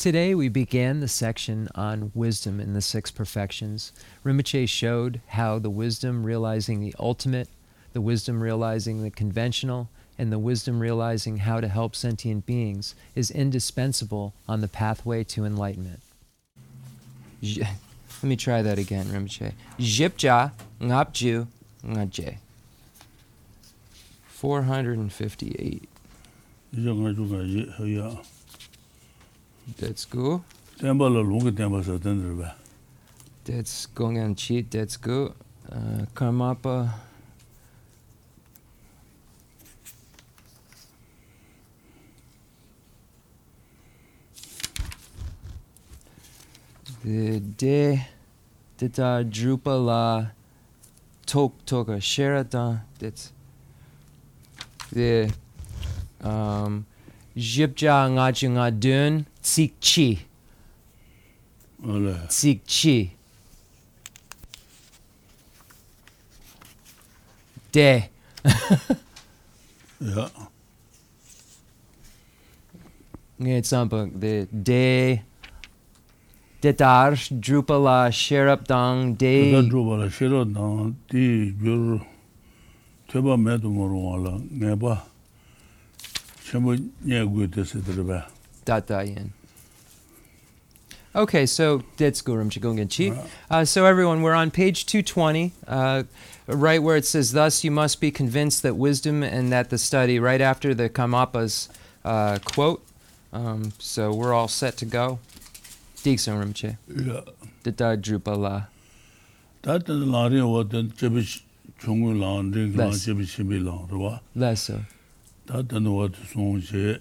Today we began the section on wisdom in the six perfections. Rinpoche showed how the wisdom realizing the ultimate, the wisdom realizing the conventional, and the wisdom realizing how to help sentient beings is indispensable on the pathway to enlightenment. J- Let me try that again, Rinpoche. Jipja ngapju ngaje. 458. That's good. temba la long temba sa den That's going on cheat. That's good. Uh, Karmapa. The de dita drupala tok toka sherata. That's the um jipja ngaju ngadun tsik chi. Tsik chi. De. ya Ngay example, de de. Detar drupala sherap dang de. Dro ba la shero da di gyur teba me do mo ro la ne ba chemo nye gu de se de ba data yin. Okay, so that's Gurum Chigungan Uh, so everyone, we're on page 220, uh, right where it says, Thus you must be convinced that wisdom and that the study, right after the Kamapa's uh, quote. Um, so we're all set to go. Dixon Rimche. ya Data Drupala. da den la ri wo den che bi chung gu la ri la Less. che bi chi bi la ro ba Lesso. da den wo de song che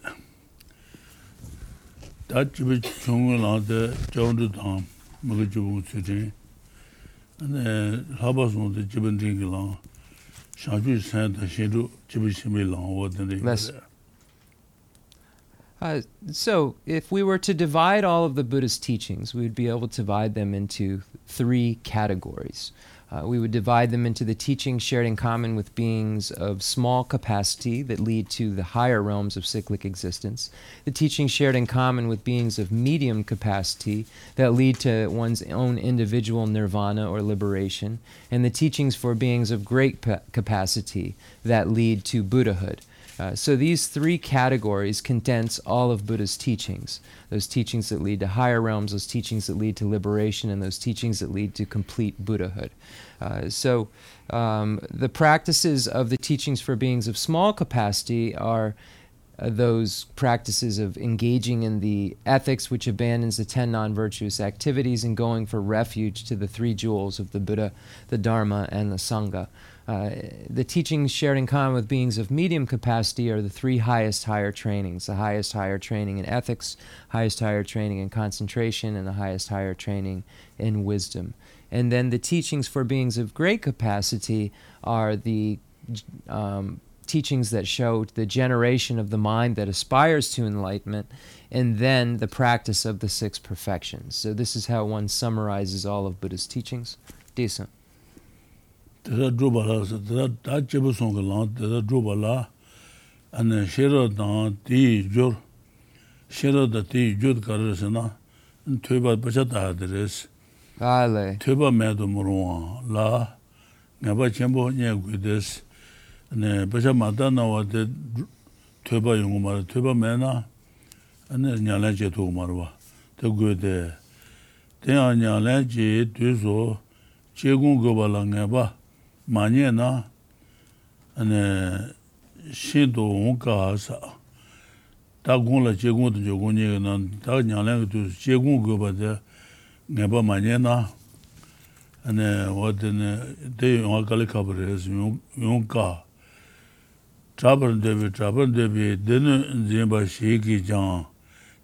da che bi chung gu la de zhong de dang mo ge ju bu chu de la ba song de ji ben ding la sha ju san de xie du ji bi chi la wo de de Uh, so, if we were to divide all of the Buddha's teachings, we would be able to divide them into three categories. Uh, we would divide them into the teachings shared in common with beings of small capacity that lead to the higher realms of cyclic existence, the teachings shared in common with beings of medium capacity that lead to one's own individual nirvana or liberation, and the teachings for beings of great pa- capacity that lead to Buddhahood. Uh, so these three categories condense all of Buddha's teachings those teachings that lead to higher realms, those teachings that lead to liberation, and those teachings that lead to complete Buddhahood. Uh, so um, the practices of the teachings for beings of small capacity are uh, those practices of engaging in the ethics which abandons the ten non virtuous activities and going for refuge to the three jewels of the Buddha, the Dharma, and the Sangha. Uh, the teachings shared in common with beings of medium capacity are the three highest higher trainings the highest higher training in ethics, highest higher training in concentration, and the highest higher training in wisdom. And then the teachings for beings of great capacity are the um, teachings that show the generation of the mind that aspires to enlightenment, and then the practice of the six perfections. So, this is how one summarizes all of Buddha's teachings. Decent. tētā dhruba lā, tētā tā chepa sōngka lā, tētā dhruba lā, anā shērā dāng tī jūr, shērā dā tī jūr kārā sā na, tūpa pachā tā hā rēs. Tūpa mē tu mū rōngā lā, ngā pā chēmbō nyā gui dēs, pachā mā tā na wā tē tūpa yungu mā rā, tūpa mē na, nyā lā chē tū mā rā wā, tē gui dē. Tēnā nyā lā chē tū sō, chē gōng gō bā lā ngā pā, 마녜 나 아니 시도 온가사 다군라 제군도 저군이는 다 냥랑도 제군 거버데 내가 마녜 나 아니 어든 대 용가를 가버려.서 용 용가 자번 대비 자번 대비 되는 제바 시기 장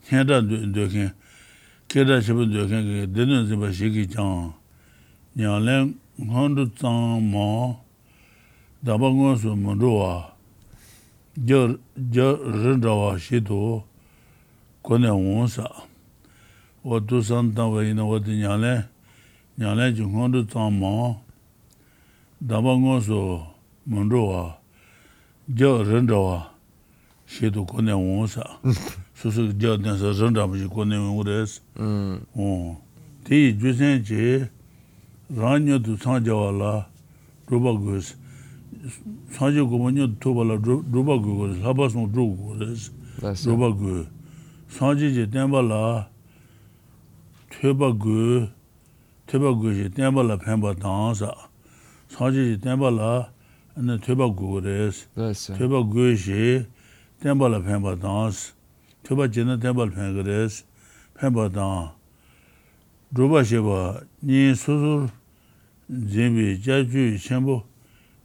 현다 되게 계다 싶은 되게 되는 제바 시기 장 냥랑 ngandu tsang ma daba ngon su munduwa ja rindawa shido kone wonsa wadu santawa ina wadu nyale nyale ji ngandu tsang ma daba ngon su munduwa ja rindawa shido kone wonsa susu ja dansa rindawa shi kone wonsa ti ju sen chi rāñyā tu sāñcāvā lā rūpa guyas, sāñcā kubañyā tu tūpa lā rūpa guyas, lāpa sōng rūpa guyas, rūpa guyas. Sāñcā je tēmbā lā tēpa guyas, tēpa guyas je tēmbā lā pēmbā tāngsā. Sāñcā je tēmbā lā tēpa guyas, tēpa guyas je tēmbā lā pēmbā tāngsā. Tēpa je na tēmbā lā pēmbā tāngsā, pēmbā tāngsā. rūpa shibwa nī sūsūr zīmbi jāchū shēmbu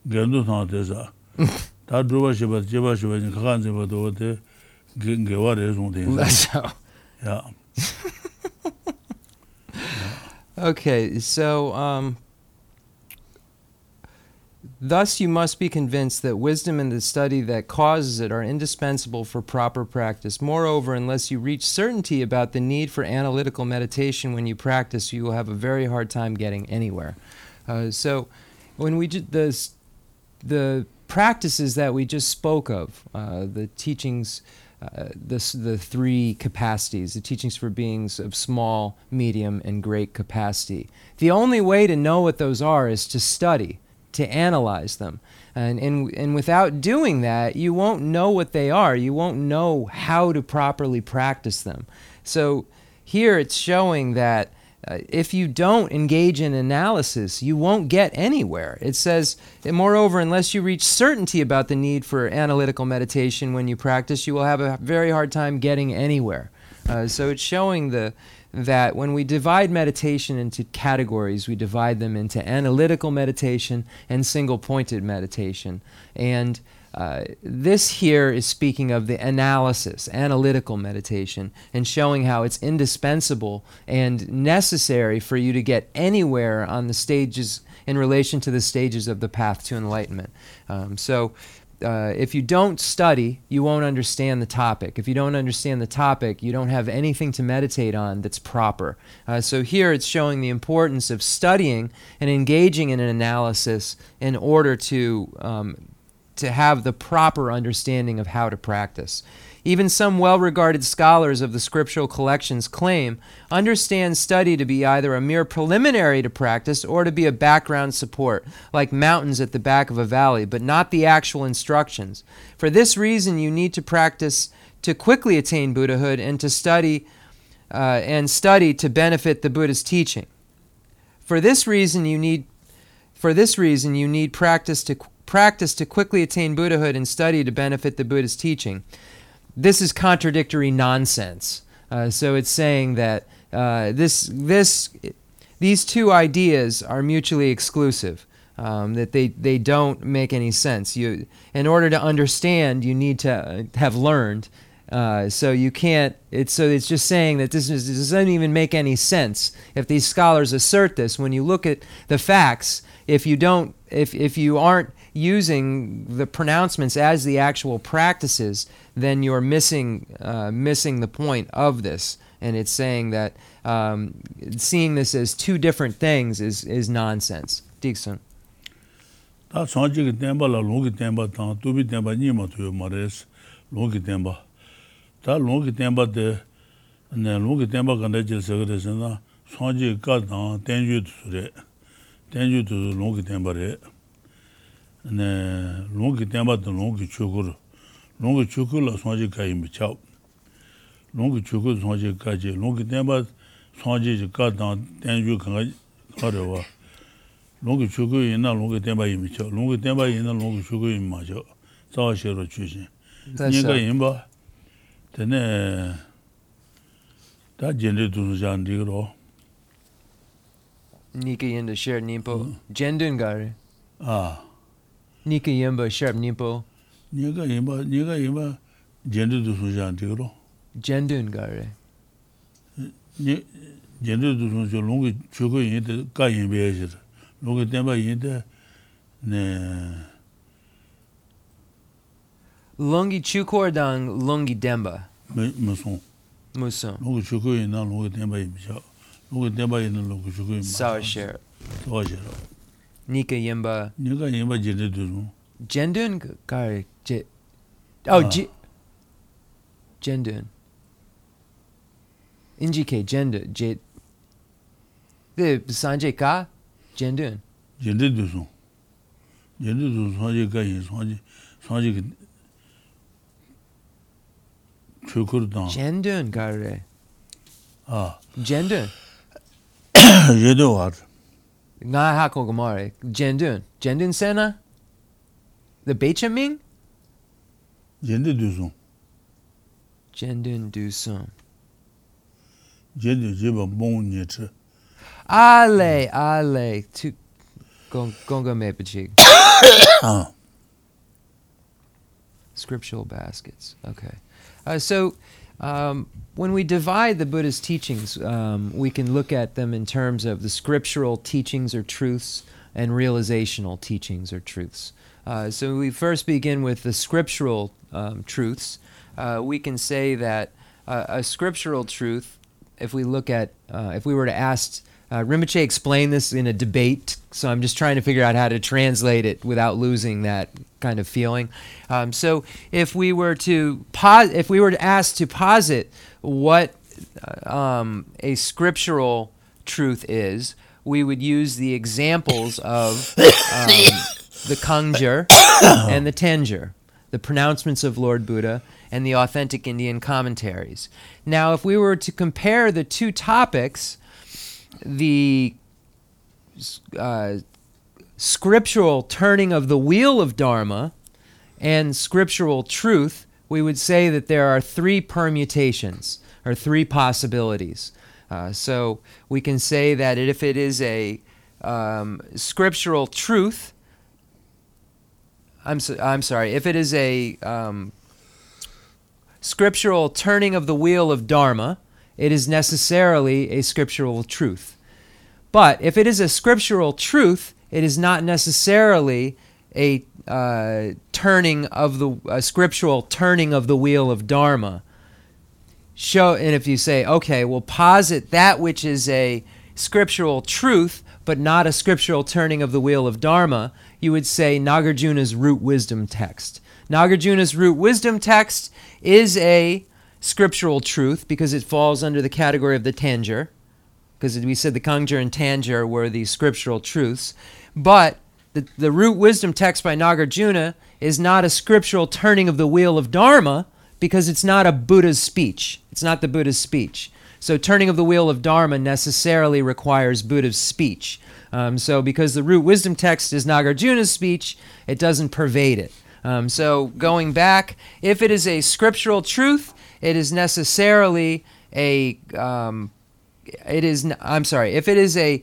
gāndu tāng tēsā tā rūpa shibwa jibwa shibwa nī kākān zīmba tōwa tē gāwā rē sōng tēng sā Yeah. okay, so um, Thus, you must be convinced that wisdom and the study that causes it are indispensable for proper practice. Moreover, unless you reach certainty about the need for analytical meditation when you practice, you will have a very hard time getting anywhere. Uh, so, when we did the the practices that we just spoke of, uh, the teachings, uh, the the three capacities, the teachings for beings of small, medium, and great capacity. The only way to know what those are is to study to analyze them. And, and, and without doing that, you won't know what they are. You won't know how to properly practice them. So here it's showing that uh, if you don't engage in analysis, you won't get anywhere. It says, moreover, unless you reach certainty about the need for analytical meditation when you practice, you will have a very hard time getting anywhere. Uh, so it's showing the, that when we divide meditation into categories, we divide them into analytical meditation and single pointed meditation. And uh, this here is speaking of the analysis, analytical meditation, and showing how it's indispensable and necessary for you to get anywhere on the stages in relation to the stages of the path to enlightenment. Um, so, uh, if you don't study, you won't understand the topic. If you don't understand the topic, you don't have anything to meditate on that's proper. Uh, so here it's showing the importance of studying and engaging in an analysis in order to um, to have the proper understanding of how to practice. Even some well regarded scholars of the scriptural collections claim understand study to be either a mere preliminary to practice or to be a background support, like mountains at the back of a valley, but not the actual instructions. For this reason, you need to practice to quickly attain Buddhahood and to study uh, and study to benefit the Buddha's teaching. For this reason, you need for this reason you need practice to practice to quickly attain Buddhahood and study to benefit the Buddha's teaching this is contradictory nonsense. Uh, so it's saying that uh, this this these two ideas are mutually exclusive. Um, that they, they don't make any sense. You, in order to understand, you need to have learned. Uh, so you can't. It's so it's just saying that this, is, this doesn't even make any sense. If these scholars assert this, when you look at the facts, if you don't, if if you aren't using the pronouncements as the actual practices, then you're missing uh, missing the point of this. And it's saying that um, seeing this as two different things is is nonsense. Dixon. Tā tēmbā tē, tēmbā kāndā kā tāng tēngyū tū rē, tēngyū tū tēmbā rē. 네 롱기 템바도 롱기 추구르 롱기 추구라 상지 가이 미차 롱기 추구 상지 가지 롱기 템바 상지 가다 땡주 강가 가려와 롱기 추구 있나 롱기 템바 미차 롱기 템바 있나 롱기 추구 마죠 자셔로 주신 니가 임바 되네 다 젠데 두는 디그로 니가 인데 셔 님포 젠든가레 아 Nika yinpa sharp nipo? Nika yinpa, nika yinpa jendu du sun shan tigro. Jendu nga re? Jendu du sun shan longi chuko yinta ka yinpa yashir. Longi tenpa yinta ne... Longi chukor dang longi denpa? Muson. Muson. Longi chuko yinta longi tenpa yinpa sha. Longi tenpa yinta longi chuko yinpa. Sawa share. Sawa share. Nika yemba. Nika yemba jende dhuru. Jendun kar je. Ah. Oh, ji. Jendun. Inji ke jende je. De sanje ka jendun. Jende dhuru. Jende dhuru sanje ka yin sanje. Sanje ke. Çökür dan. Jendun kar re. Ah. Jendun. Jendun var. not Hako Gomare. Jendun. Jendun Sena? The Beichamin? Jendun Dusun. Jendun Dusun. Jendun Jiba Bong Nietzsche. Ale, ale. Tu Gonga Mepachig. Scriptural baskets. Okay. Uh, so um, when we divide the buddha's teachings um, we can look at them in terms of the scriptural teachings or truths and realizational teachings or truths. Uh, so we first begin with the scriptural um, truths. Uh, we can say that uh, a scriptural truth if we look at uh, if we were to ask uh, Rinpoche explained this in a debate, so I'm just trying to figure out how to translate it without losing that kind of feeling. Um, so, if we were to pos- if we were to to posit what um, a scriptural truth is, we would use the examples of um, the Kangjur and the Tenjur, the pronouncements of Lord Buddha, and the authentic Indian commentaries. Now, if we were to compare the two topics, the uh, scriptural turning of the wheel of Dharma and scriptural truth, we would say that there are three permutations or three possibilities. Uh, so we can say that if it is a um, scriptural truth, I'm, so, I'm sorry, if it is a um, scriptural turning of the wheel of Dharma, it is necessarily a scriptural truth. But if it is a scriptural truth, it is not necessarily a uh, turning of the a scriptural turning of the wheel of dharma. Show and if you say, okay, well, posit that which is a scriptural truth, but not a scriptural turning of the wheel of dharma, you would say Nagarjuna's root wisdom text. Nagarjuna's root wisdom text is a scriptural truth because it falls under the category of the Tanjur, because we said the Kangjur and Tanjur were the scriptural truths. But the, the root wisdom text by Nagarjuna is not a scriptural turning of the wheel of Dharma because it's not a Buddha's speech. It's not the Buddha's speech. So turning of the wheel of Dharma necessarily requires Buddha's speech. Um, so because the root wisdom text is Nagarjuna's speech, it doesn't pervade it. Um, so going back, if it is a scriptural truth, it is necessarily a um, it is I'm sorry if it is a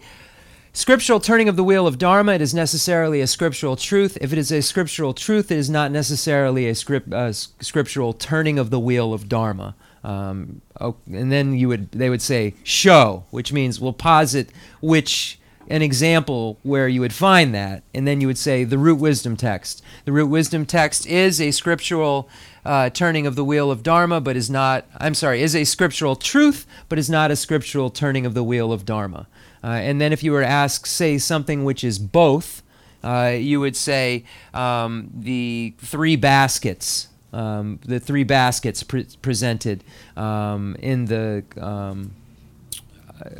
scriptural turning of the wheel of dharma it is necessarily a scriptural truth. If it is a scriptural truth it is not necessarily a script, scriptural turning of the wheel of dharma. Um, and then you would they would say show which means we'll posit which an example where you would find that. And then you would say the root wisdom text. The root wisdom text is a scriptural uh, turning of the wheel of Dharma, but is not, I'm sorry, is a scriptural truth, but is not a scriptural turning of the wheel of Dharma. Uh, and then if you were to ask, say, something which is both, uh, you would say um, the three baskets, um, the three baskets pre- presented um, in the um,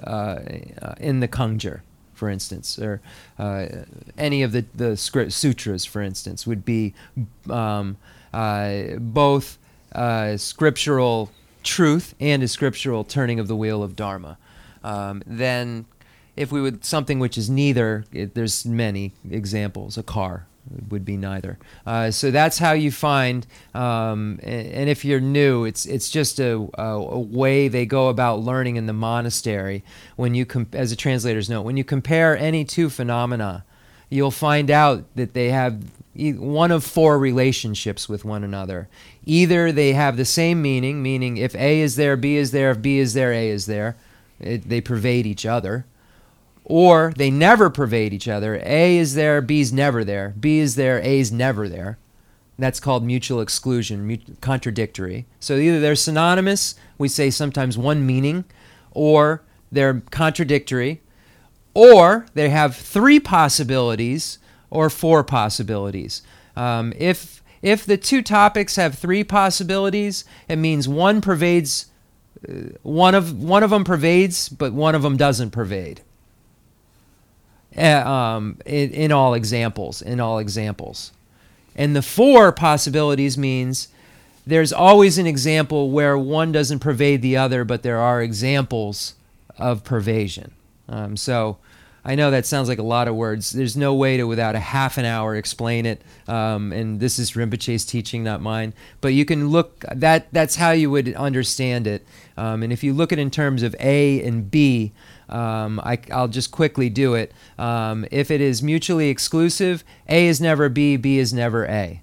uh, in the Kangjur, for instance, or uh, any of the the script sutras, for instance, would be um, uh, both uh, scriptural truth and a scriptural turning of the wheel of dharma. Um, then, if we would something which is neither, it, there's many examples. A car would be neither. Uh, so that's how you find. Um, and, and if you're new, it's it's just a, a, a, way they go about learning in the monastery. When you, com- as a translator's note, when you compare any two phenomena, you'll find out that they have one of four relationships with one another. Either they have the same meaning, meaning if A is there, B is there, if B is there, A is there. It, they pervade each other. Or they never pervade each other. A is there, B is never there. B is there, A is never there. That's called mutual exclusion, contradictory. So either they're synonymous, we say sometimes one meaning, or they're contradictory, or they have three possibilities or four possibilities. Um, if if the two topics have three possibilities, it means one pervades uh, one of one of them pervades, but one of them doesn't pervade. Uh, um, in, in all examples, in all examples, and the four possibilities means there's always an example where one doesn't pervade the other, but there are examples of pervasion. Um, so I know that sounds like a lot of words. There's no way to, without a half an hour, explain it. Um, and this is Rinpoche's teaching, not mine. But you can look that that's how you would understand it. Um, and if you look at it in terms of A and B, um, I, will just quickly do it. Um, if it is mutually exclusive, A is never B, B is never A.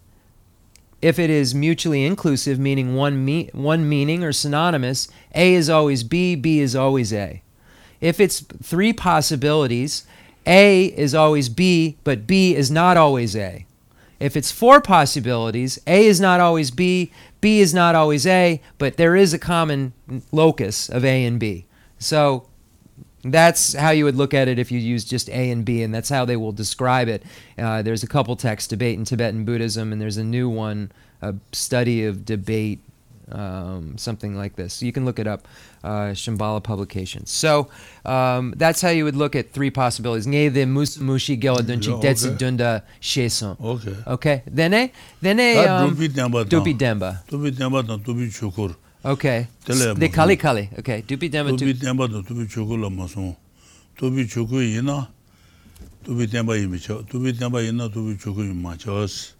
If it is mutually inclusive, meaning one, me- one meaning or synonymous, A is always B, B is always A. If it's three possibilities, A is always B, but B is not always A. If it's four possibilities, A is not always B, B is not always A, but there is a common locus of A and B. So that's how you would look at it if you use just A and B, and that's how they will describe it. Uh, there's a couple texts, Debate in Tibetan Buddhism, and there's a new one, a study of debate um, something like this. You can look it up, uh, Shambhala Publications. So um, that's how you would look at three possibilities. Ngay de mushi geladunchi detsi dunda sheson. Okay. Okay. Dene dene um, dubi demba. Dubi demba. Dubi demba dubi chukur. Okay. De kali kali. Okay. Dubi demba. Dubi demba no dubi chukur la maso. Dubi chukur ina. Dubi demba imi cha. Dubi demba ina dubi chukur ima chas.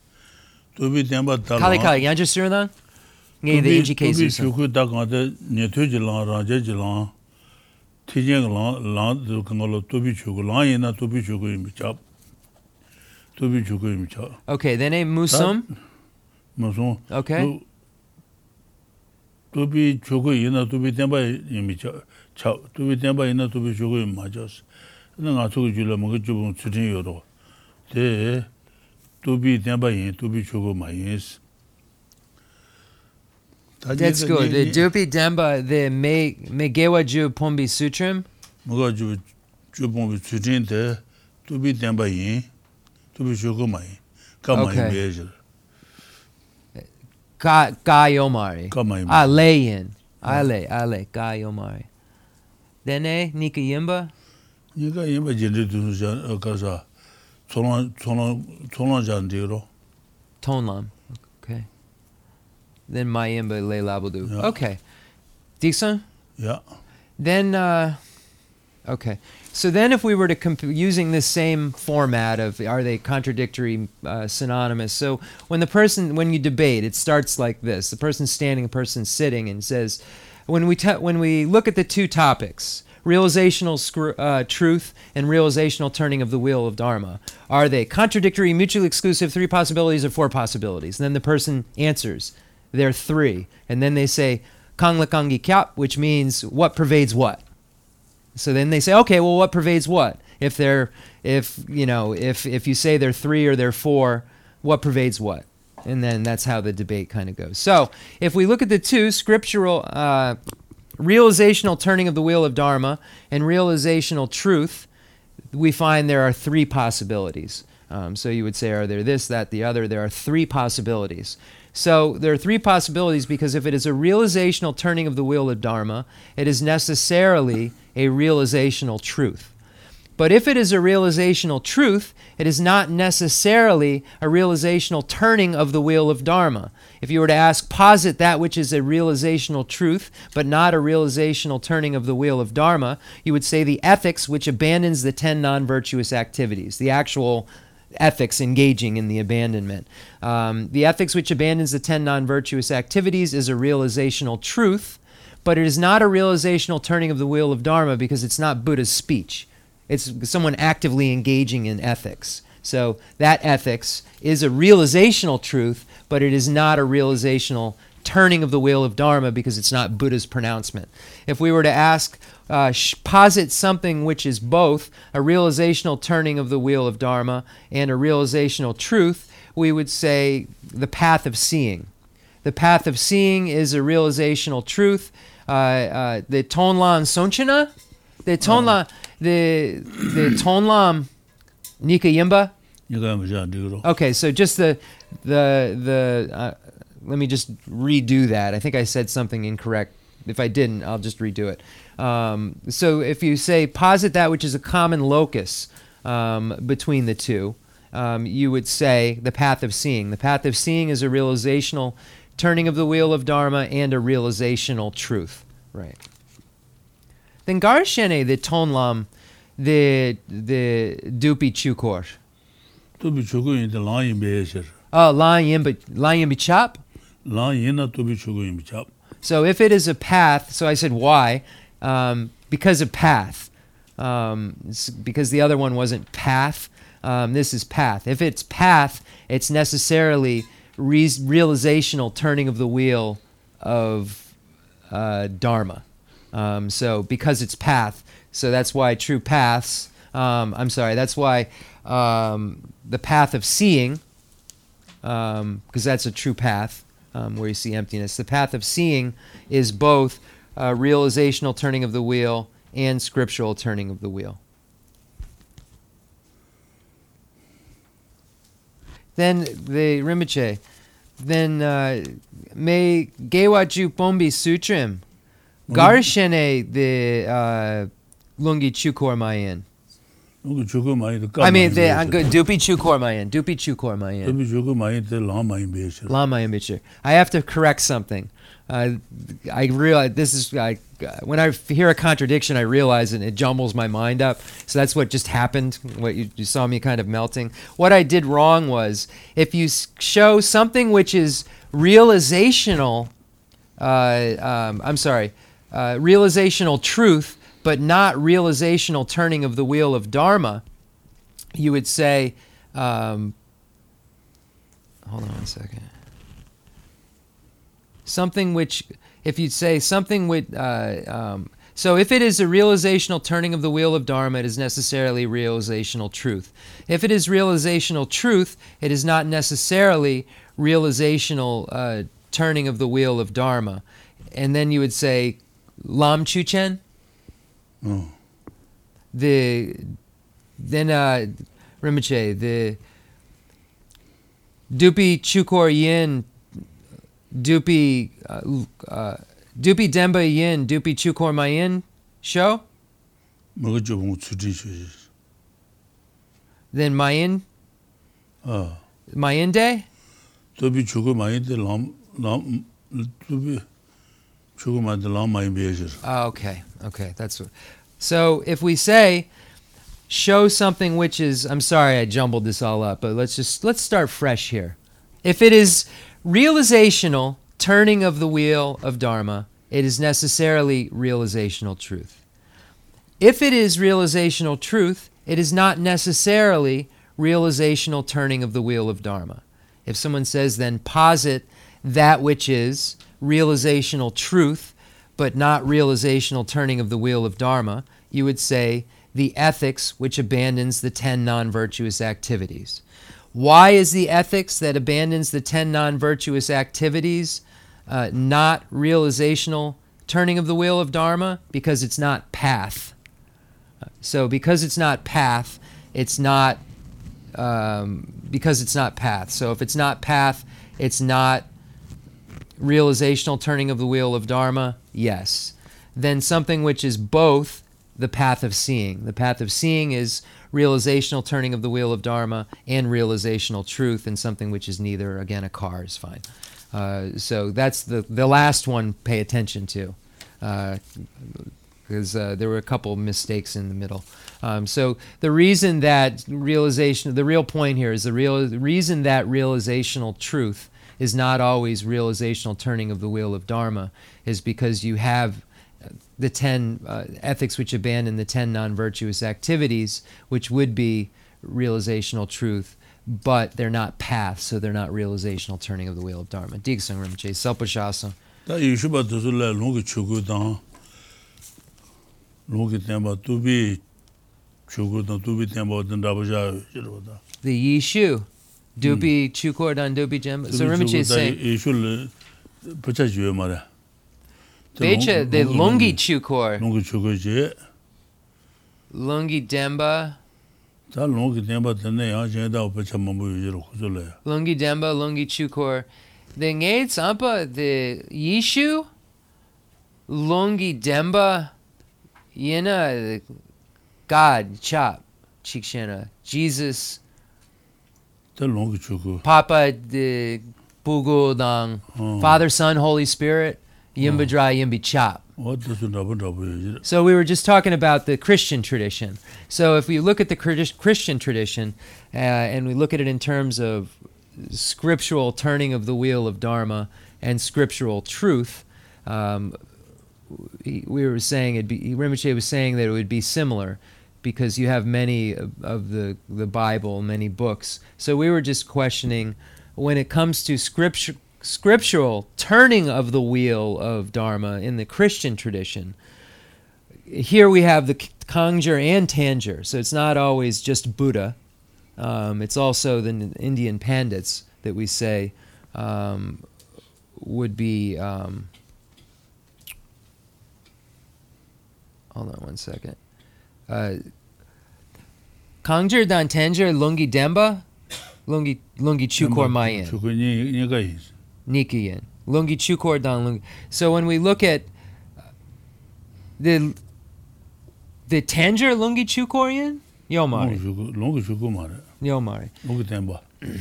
Dubi demba dala. Kali kali. Yanja sirunang? ngay the edge cases so ku da ga de ne tu ji lang ra je ji lang ti je lang lang du kan lo tu bi chu lang yin na tu bi chu mi cha tu bi chu mi cha okay then a musum musum okay. tu bi chu yin na tu bi ten ba yin mi cha cha tu bi ten ba yin na tu bi chu yin ma cha na nga chu ju la mo ge ju bu chu yin yo do de tu bi ten ba yin tu bi chu ma yin That's good. The Dupi Demba, the Me Megewa Ju Pombi Sutram. Megewa Ju Ju Pombi Sutram de Dupi Demba yin, Dupi Shuko ma yin. Ka ma yin bejil. Ka Ka Yomari. Ka ma yin. Ah, lay yin. Ale, ale, Ka Yomari. Dene, Nika Yimba? Nika Yimba jindi dunu jan, ka sa, Tsolan, Tsolan, Tsolan jan digro. Tonlam. Then Mayimba Le Labudu. Yeah. Okay. Dixon? Yeah. Then, uh, okay. So then if we were to comp- using this same format of are they contradictory, uh, synonymous? So when the person, when you debate, it starts like this. The person standing, the person sitting and says, when we, when we look at the two topics, realizational uh, truth and realizational turning of the wheel of Dharma? Are they contradictory, mutually exclusive, three possibilities, or four possibilities? And then the person answers they're three. And then they say Kanglakangi Kyap, which means what pervades what. So then they say, okay, well, what pervades what? If they're, if, you know, if, if you say they're three or they're four, what pervades what? And then that's how the debate kind of goes. So if we look at the two scriptural, uh, realizational turning of the wheel of Dharma and realizational truth, we find there are three possibilities. Um, so you would say, are there this, that, the other? There are three possibilities. So there are three possibilities because if it is a realizational turning of the wheel of Dharma, it is necessarily a realizational truth. But if it is a realizational truth, it is not necessarily a realizational turning of the wheel of Dharma. If you were to ask, posit that which is a realizational truth, but not a realizational turning of the wheel of Dharma, you would say the ethics which abandons the ten non virtuous activities, the actual ethics engaging in the abandonment. Um, the ethics which abandons the 10 non virtuous activities is a realizational truth, but it is not a realizational turning of the wheel of Dharma because it's not Buddha's speech. It's someone actively engaging in ethics. So that ethics is a realizational truth, but it is not a realizational turning of the wheel of Dharma because it's not Buddha's pronouncement. If we were to ask, uh, something which is both a realizational turning of the wheel of Dharma and a realizational truth, we would say the path of seeing. The path of seeing is a realizational truth. Uh, uh, the Tonlan sonchina. the Tonlan, the the Tonlam Nikayimba. Okay, so just the the the. Uh, let me just redo that. I think I said something incorrect. If I didn't, I'll just redo it. Um, so if you say posit that which is a common locus um, between the two, um, you would say the path of seeing. The path of seeing is a realizational turning of the wheel of Dharma and a realizational truth. Right. Then Garshene, the Tonlam, the the Dupi Chukor. Dupi Chukor in the lion behavior. Oh, ah, lion, but lion Dupi Chukor in. So if it is a path, so I said why, um, because of path. Um, because the other one wasn't path. Um, this is path. If it's path, it's necessarily re- realizational turning of the wheel of uh, dharma. Um, so because it's path, so that's why true paths. Um, I'm sorry. That's why um, the path of seeing, because that's a true path um, where you see emptiness. The path of seeing is both uh, realizational turning of the wheel and scriptural turning of the wheel. Then the Rinpoche, then me gewaju pombi sutrim, garshene the uh, lungi chukor mayan. I mean, uh, I'm good. Dupi chukor mayan. Dupi chukor mayan. Dupi chukor mayan. The lama mayan I have to correct something. Uh, I realize this is I, when I hear a contradiction, I realize it, it jumbles my mind up. So that's what just happened. What you, you saw me kind of melting. What I did wrong was if you show something which is realizational, uh, um, I'm sorry, uh, realizational truth, but not realizational turning of the wheel of dharma, you would say. Um, hold on one second. Something which, if you'd say something with, uh, um, so if it is a realizational turning of the wheel of Dharma, it is necessarily realizational truth. If it is realizational truth, it is not necessarily realizational uh, turning of the wheel of Dharma. And then you would say, Lam Chuchen, 嗯，the then uh Rinpoche, the Dupi Chukor Yin Doopy uh, uh, Doopy Demba Yin, Doopy Chukor Mayin show? Then Mayin? Uh. Mayin Day? Doopy Chukor Mayin Day Lam Lam Doopy Chukor Mayin Day Lam Mayin Bejer. Ah, okay, okay, that's. So if we say show something which is, I'm sorry I jumbled this all up, but let's just let's start fresh here. If it is realizational turning of the wheel of dharma, it is necessarily realizational truth. If it is realizational truth, it is not necessarily realizational turning of the wheel of dharma. If someone says then posit that which is realizational truth, but not realizational turning of the wheel of dharma, you would say the ethics which abandons the 10 non virtuous activities. Why is the ethics that abandons the 10 non virtuous activities uh, not realizational turning of the wheel of dharma? Because it's not path. So because it's not path, it's not um, because it's not path. So if it's not path, it's not realizational turning of the wheel of dharma. Yes. Then something which is both the path of seeing. The path of seeing is realizational turning of the wheel of dharma and realizational truth, and something which is neither. Again, a car is fine. Uh, so that's the the last one. Pay attention to. Uh, because uh, there were a couple mistakes in the middle. Um, so the reason that realization, the real point here is the real the reason that realizational truth is not always realizational turning of the wheel of dharma is because you have uh, the 10 uh, ethics which abandon the 10 non virtuous activities, which would be realizational truth, but they're not paths, so they're not realizational turning of the wheel of Dharma. Digsang Rinpoche, Selpashasa. The yīshū, dūbī chūkor tāng, dūbī jemba. So Rinpoche is saying... Yīshū lā. Beche, the Lungi Chukor. Lungi Chukor je. Lungi Demba. Ta Lungi Demba tene yang jen da upecha mambu yujiro kuzule. Lungi Demba, Lungi Chukor. The Nge Tsampa, the Yishu, Lungi Demba, Yena, God, Chop, Chikshena, Jesus. Ta Lungi Chukor. Papa, the Bugu Dang. Oh. Father, Son, Holy Spirit. Yimba dry, yimba chop. So we were just talking about the Christian tradition. So if we look at the Christian tradition uh, and we look at it in terms of scriptural turning of the wheel of Dharma and scriptural truth, um, we were saying it'd be, Rinpoche was saying that it would be similar because you have many of the, the Bible, many books. So we were just questioning when it comes to scripture, scriptural turning of the wheel of Dharma in the Christian tradition. Here we have the Kangjur and Tanjur, so it's not always just Buddha. Um, it's also the Indian Pandits that we say um, would be. Um, hold on one second. Uh, Kangjur dan Tanjur Lungi Demba, Lungi Lungi Chukor Mayan. Nikuyen. Lungi Chukor Dan Lungi. So when we look at uh, the the Tanjur Lungi Chukorian, Yomari. Lungi Chukumari. Yomari. Lungi Tenba.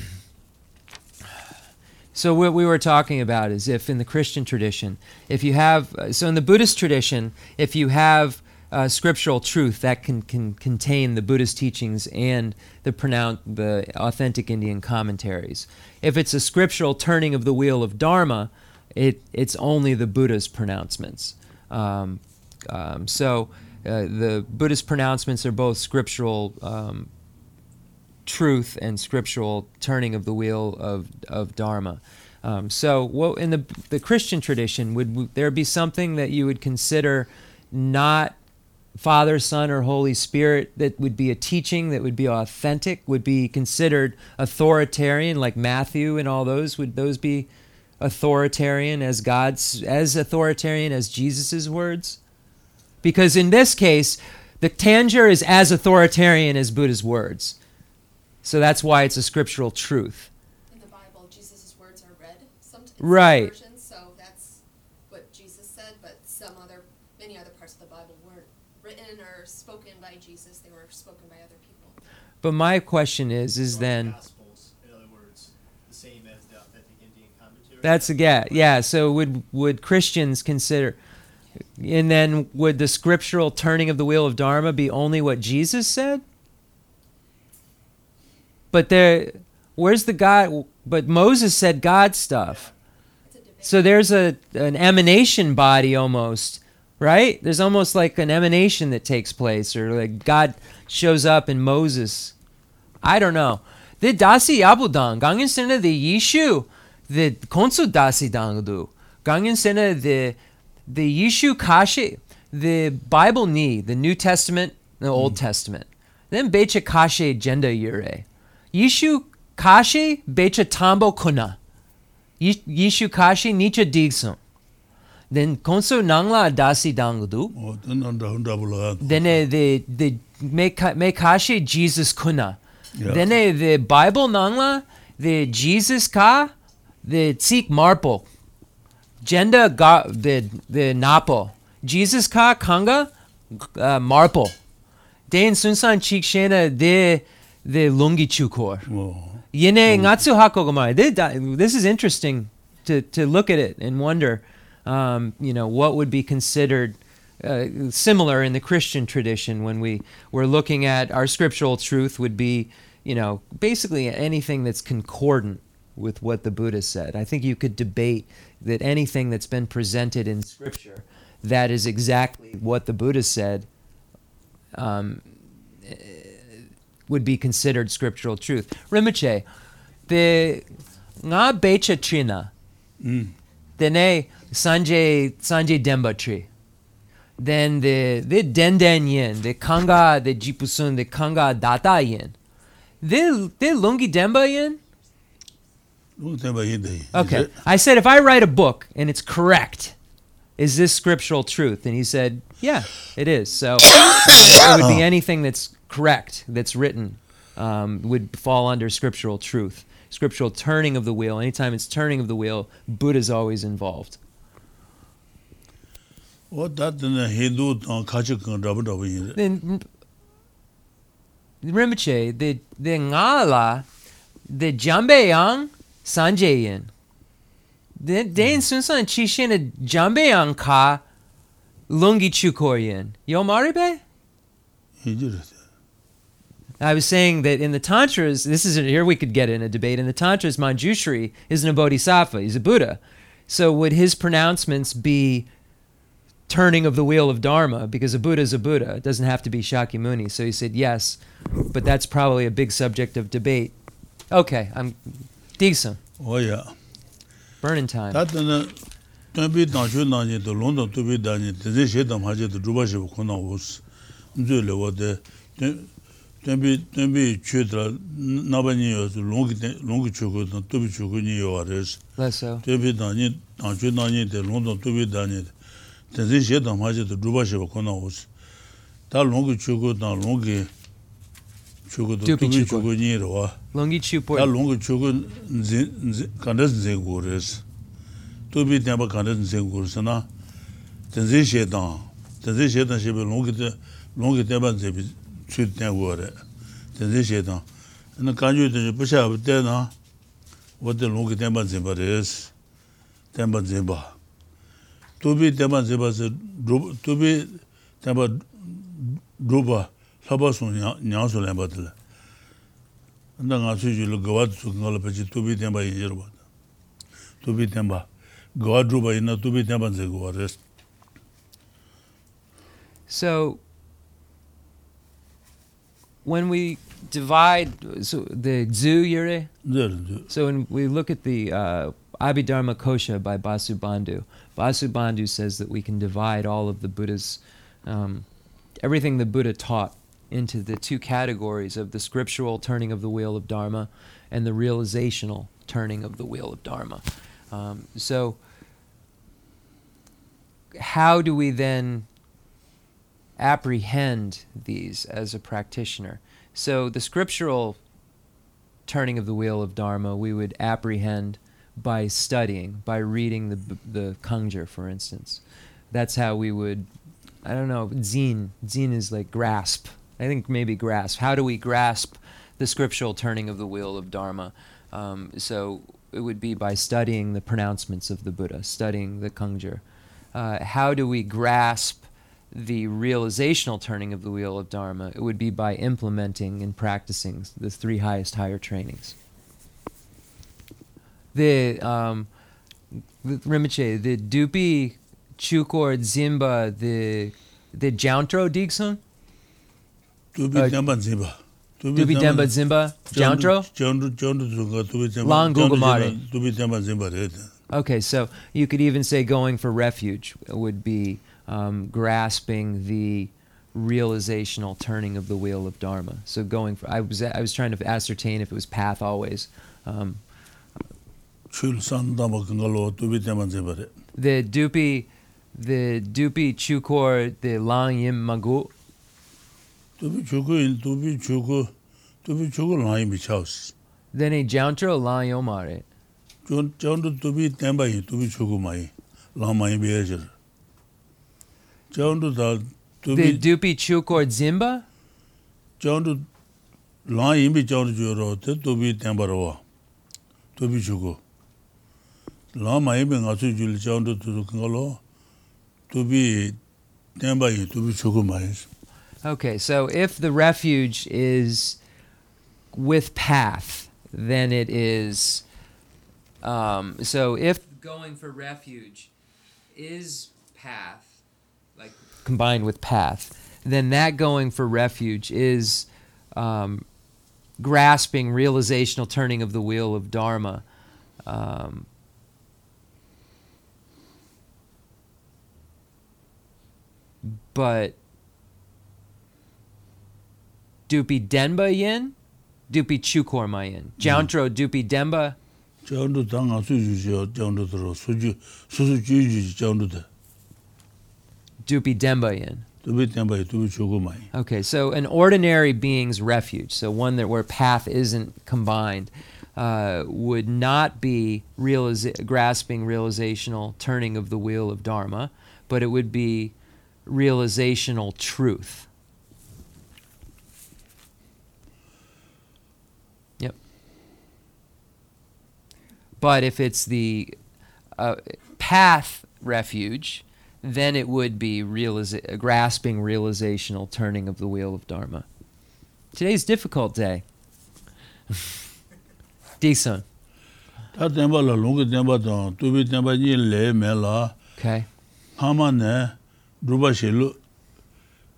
So what we were talking about is if in the Christian tradition, if you have uh, so in the Buddhist tradition, if you have uh, scriptural truth that can, can contain the Buddhist teachings and the pronoun the authentic Indian commentaries. If it's a scriptural turning of the wheel of Dharma, it it's only the Buddha's pronouncements. Um, um, so uh, the Buddhist pronouncements are both scriptural um, truth and scriptural turning of the wheel of, of Dharma. Um, so, what in the the Christian tradition would there be something that you would consider not Father, Son, or Holy Spirit that would be a teaching that would be authentic, would be considered authoritarian, like Matthew and all those? Would those be authoritarian as God's as authoritarian as Jesus's words? Because in this case, the Tanjur is as authoritarian as Buddha's words. So that's why it's a scriptural truth. In the Bible, Jesus' words are read sometimes. Right. Versions, so that's what Jesus said, but some other, many other parts of the Bible weren't written or spoken by Jesus. They were spoken by other people. But my question is, is Or then Gospels, in other words, the same as the Indian commentary. that's a yeah, yeah. So would would Christians consider, and then would the scriptural turning of the wheel of Dharma be only what Jesus said? But there, where's the God? But Moses said God stuff. It's a debate. So there's a an emanation body almost, right? There's almost like an emanation that takes place, or like God shows up in Moses. I don't know. The dasi abudang gangin sene the yishu the konsu dasi dangdu gangin sene the the yishu kashi the Bible ni the New Testament the Old hmm. Testament then becha kashi genda yure yishu kashi becha tambo kuna Yishu kashi nicha digsum. Then konso nangla dasi dangdu. O Then eh, the hunda the Jesus kuna. Then eh, the Bible nangla the Jesus ka the tsik marpo. Jenda ga the the napo. Jesus ka kanga uh, marpo. Den sunsan chik shena de the lungi chukor. Yene ngatsu hako. This is interesting to to look at it and wonder um, you know, what would be considered uh, similar in the Christian tradition when we were looking at our scriptural truth would be, you know, basically anything that's concordant with what the Buddha said. I think you could debate that anything that's been presented in scripture that is exactly what the Buddha said um, would be considered scriptural truth. Rinpoche, the nga becha trina, 음. dene Sanjay Sanjay tree, Then the the Denden Yin, the Kanga the Jipusun, the Kanga Data Yin. The the Lungi Demba Yin. Okay. I said if I write a book and it's correct, is this scriptural truth? And he said, Yeah, it is. So it would be anything that's correct, that's written, um, would fall under scriptural truth. Scriptural turning of the wheel. Anytime it's turning of the wheel, Buddha's always involved o ta tene hindu tang kachi kang rabu rabu yin re. Then Rinpoche, the the ngala, the jambe yang sanje yin. The den sun san chi a jambe yang ka lungi chukor yin. Yo maribe? Yin ji re. I was saying that in the tantras, this is here we could get in a debate. In the tantras, Manjushri isn't a bodhisattva; he's a Buddha. So would his pronouncements be turning of the wheel of Dharma? Because a Buddha is a Buddha; it doesn't have to be Shakyamuni. So he said yes, but that's probably a big subject of debate. Okay, I'm decent. Oh, yeah. Burning time. ta tene tenpi tang shu nang yin to long tang tupi dang yin tenzi she tang ma to drupa she bu kong nang wus. Mzui le wo de ten- tenpi tenpi chu tra naba nyi yo su long ki ten- long ki chu ku tang tupi chu ku nyi yo wa res. Less so. tenpi tang yin tang shu nang yin te long tang tupi tenzin she dang ma je to dhruba sheba kona osi ta longi chugo dang longi chugo to tubi chugo nyi rwa longi chugo ta longi chugo kanda zinze go res. Tubi tenpa kanda zinze go res na. Tenzin she dang tenzin she dang shebe longi tenpa zebi tsui ten go re. Tenzin she dang. Na kanyo tenje pusha abde na wate longi tenpa zinba res. Tenpa zinba tubi tenpa tubi sun su tila. Nda nga su lo gawa pachi tubi. Tubi gawa tubi gawa res. So, when we divide so the Dzu so when we look at the uh, Abhidharma Kosha by Vasubandhu. Vasubandhu says that we can divide all of the Buddha's, um, everything the Buddha taught into the two categories of the scriptural turning of the wheel of Dharma and the realizational turning of the wheel of Dharma. Um, so how do we then apprehend these as a practitioner? So the scriptural turning of the wheel of Dharma we would apprehend by studying, by reading the the Kangjur, for instance. That's how we would. I don't know. Zine. Zine is like grasp. I think maybe grasp. How do we grasp the scriptural turning of the wheel of Dharma? Um, so it would be by studying the pronouncements of the Buddha, studying the Kangjur. Uh, how do we grasp the realizational turning of the wheel of Dharma? It would be by implementing and practicing the three highest higher trainings. The um, the Rinpoche, the Dupi, Chukor, Zimba, the the Jountro Digsun, Tubi Uh, tenpa nze ba. Dupi Demba Zimba, Jountro. Jountro, jountro zunga tubi tenpa. Lang jountro Gugumare. jina Tubi tenpa nze ba re. Okay, so you could even say going for refuge would be um, grasping the realizational turning of the wheel of Dharma. So going for I was I was trying to ascertain if it was path always. Um, the Dupi, the Dupi Chukor, the Lang Yim Magu. Tubi chuku yin, tubi chuku, tubi chuku lang yin mi chaos. Then a Jountro Lang Yomare. Jountro tubi tenpa yin, tubi chuku ma yin. Lang ma yin bi e jir. Jountro ta The tubi Dupi Chukor Zimba. chaundu lan yinpi chaundu juyo ro, te tobi tenpa rawa, tobi chuku. Tuzu kanga lo, tobi tenpa yin, tobi chuku ma yin. Okay, so if the refuge is with path, then it is. Um, so if going for refuge is path, like combined with path, then that going for refuge is um, grasping realizational turning of the wheel of Dharma. Um, but dupi denba yin, dupi chukor ma yin. Jountro dupi denba, Chaundu ta nga su juyo chaundu taro, su ju, su su juyo juyo chaundu ta. dupi denba yin. tubi tenpa yi tubi chogo ma yi. Okay, so an ordinary being's refuge, so one that where path isn't combined, uh, would not be realiza- grasping realizational turning of the wheel of dharma, but it would be realizational truth. Yep. But if it's the uh, path refuge, then it would be realiza- grasping realizational turning of the wheel of dharma. Today's difficult day. Decent. Ta tenpa la longa tenpa tong, tubi tenpa nyi le me la, Okay. hama ne, rupa shelu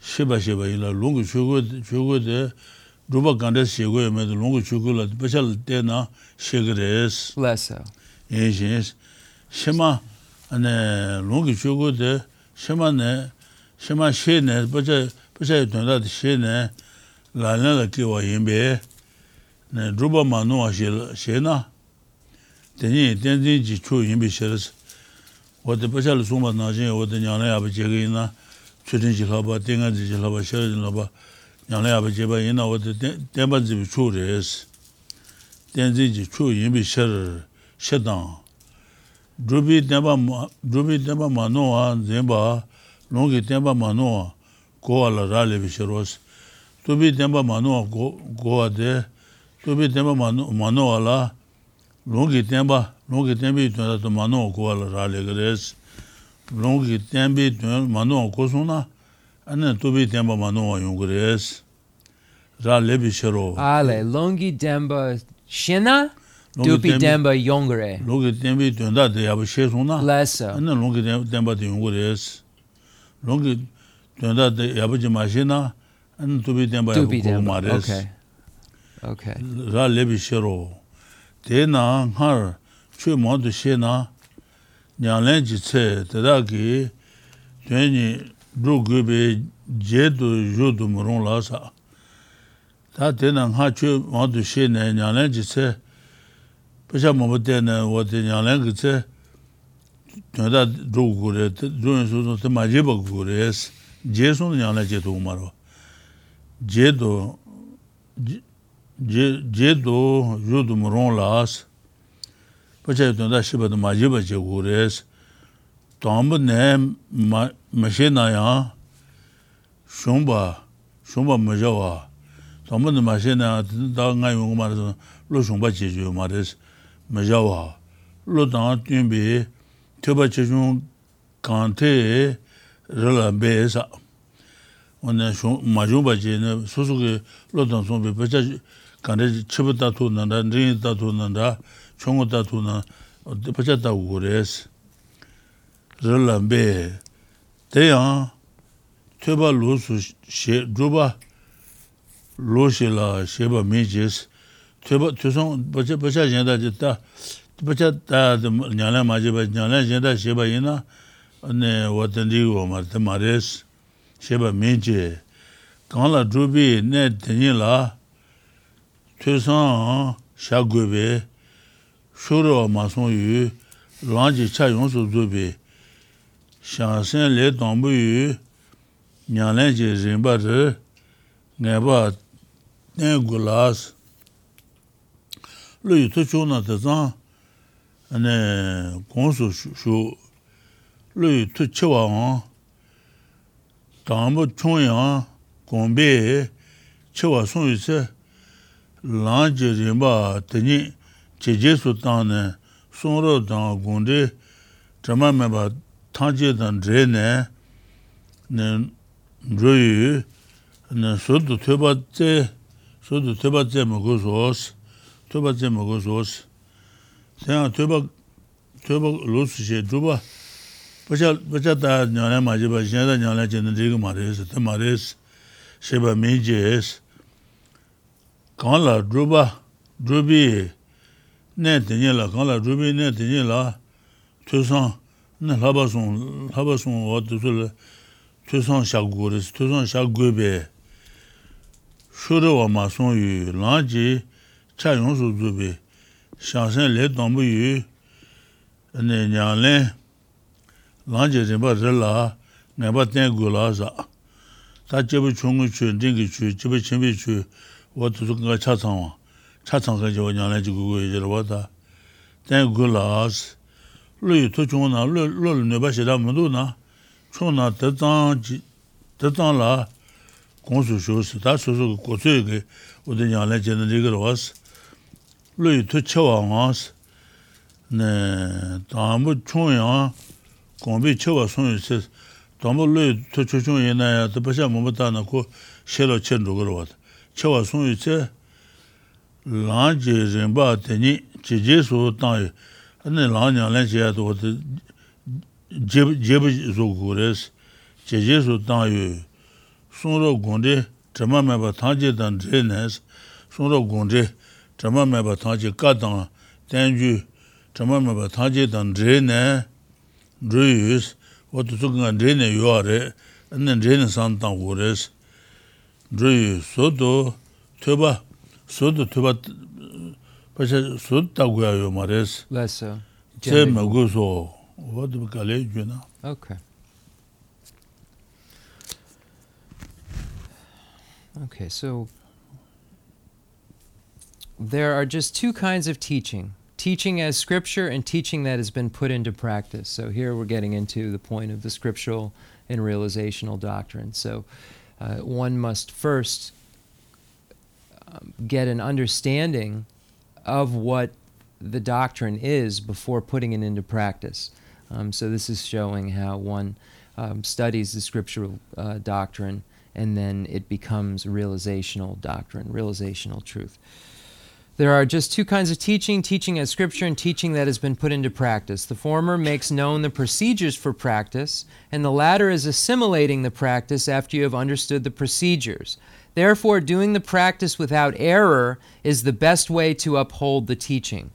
sheba sheba ila lungu chugu de rupa kandas shego ya medu lungu chugu la pachal te na shegres lesa yes yes. Shema ane lungu chugu de shema ne shema she ne pacha pacha yutanda de she ne la ne la kiwa yinbe ne rupa manu wa she na tenyi tenzi ji chu yinbe sheres wate pachali sungpa nanshin wate nyana yaba chega ina chutin chikaba, tengan chikaba, shera chikaba, nyana yaba cheba ina wate tenpa zibi chu res, tenzi chi chu yinbi shera, shetan. Drubi tenpa manoa, zenpa, longi tenpa manoa, gowa la ralibi sheros. Tubi tenpa manoa gowa de, tubi tenpa manoa la, longi tenpa, 롱게 템비 튼다도 마노 고알 라레 그레스 롱게 템비 튼 마노 고소나 안에 도비 템바 마노 용 그레스 라레비 셔로 알레 롱기 템바 시나 두피 덴바 용그레 로게 덴비 된다 대야 셰송나 레서 안나 로게 덴바 데 용그레스 로게 된다 데 야버지 마시나 안 두피 덴바 고마레스 오케이 오케이 라 레비 셰로 데나 할 chū māntu shē na ñānglēn jī tsē tadā kī tuyāñi rū gu bē jē tu yu tu mū rōng lā sā. Tā tēnā ngā chū māntu shē na ñānglēn jī tsē pachā māpa tēnā wā tē ñānglēn kī tsē tuyādā rū gu rē, rū yu sū sū tē mā jē bā gu rē sī, jē sū na ñānglēn jē tu mā rō. Jē tu, jē tu yu tu mū rōng lā sā. pachayi tanda shibata majiba che kores, tamba ne mashe na ya shungpa, shungpa majawa, tamba ne mashe na ya tanda nga yungu maras, lo shungpa che juyo maras, majawa, lo tanga tunbi, tyoba che chung kante rila be sa, wane majungpa che ne susuki lo tanga sungbi pachayi kante chibata tu nanda, ringi tatu nanda, 간데 칩다 도는다 린다 도는다 총다 도는 어디 버졌다 그래스 relambé 대야 퇴바 로수 셰 주바 로실라 셰바 미지스 퇴바 퇴송 버자 버자 젠다 됐다 버자 다 냐나 마지바 냐나 젠다 셰바 이나 네 워든디고 마르테 마레스 sheba menche, kaala drubi ne tenye la, tuesan sha gwebe, shuro ma son yu, lanji cha shūrō mā sōng yu, rōng jī chā yōng sū dzū bī, shāng sēn lē tōng bū yu, nyāng lēn jī rīng bā rī, ngā bā tēng gu lās. Lū yu tū chū na tā zāng, gōng sū shū, lū yu tū chī wā ngā, tāng bū chūng yāng, gōng bē, chī wā sōng yu sē, lāng jī rīng bā tēng cheche su tang ne, songro tang gundi, chama meba tangche tang dre ne, ne dro yu, ne sudu tueba tse, sudu tueba tse mogo sos, tueba tse mogo sos. Tenga tueba, tueba losu she dhruba, pacha, pacha ta nyane ma jeba, shen nyane che ne dhiga ma res, te ma res, sheba mi je es. Kaan la dhruba, dhrubi, nē tēnyē lā, kāng lā rūbī nē tēnyē lā, tūsāng, nē lāba sōng, lāba sōng wā tūsū lā, tūsāng shā gu rīs, tūsāng shā gu bē, shūrī wā mā sōng yu, lāng jī, chā yōng sū dzū bē, shāng shēng lē tōng bū yu, nē nyāng lē, lāng jī rī bā rī lā, ngā bā tēng gu lā sā, tā jī bā chūng gu chū, dīng gu chū, jī bā chī bī chū, wā tūsū ngā chā tsāng wā, 차창 가지고 냐래 지고 이제 와다 땡글라스 루이 또 중나 루루 네바시다 문도나 총나 대장지 대장라 공수 쇼스 다 소소 고수에게 어디 냐래 제는 이거 와스 루이 또 쳐와스 네 다음 총야 공비 쳐와 손에서 dāmbā lōi tō chōchōng yé nā yā, tā pāshā mōmbā tā nā kō shē lō chēn rō gā rō wā tā. Chā wā sōng yu chē, lāng jī rīmbā tēnī jī jī sū tāng yī, anī lāng nyāng lēng jī yā tō tī jīb sū gu rēs, jī jī sū tāng yī, sūng rō gōndī trīmā mē bā tāng jī tāng jī nēs, sūng rō gōndī trīmā mē bā tāng jī kā tāng, tēng jū trīmā mē bā tāng jī tāng jī nē, rū yūs, wā tū sū kāng jī nē yuwa rē, anī jī nē sāng tāng gu rēs, rū yūs, sō tō tū bā, tuba, pasha soto taguya yuwa ma res. Less so. Tse me gu so, watu bika le yu na. Okay. Okay, so there are just two kinds of teaching teaching as scripture and teaching that has been put into practice. So here we're getting into the point of the scriptural and realizational doctrine. So uh, one must first get an understanding of what the doctrine is before putting it into practice. Um, so this is showing how one um, studies the scriptural uh, doctrine and then it becomes realizational doctrine, realizational truth. There are just two kinds of teaching teaching as scripture and teaching that has been put into practice. The former makes known the procedures for practice, and the latter is assimilating the practice after you have understood the procedures. Therefore, doing the practice without error is the best way to uphold the teaching.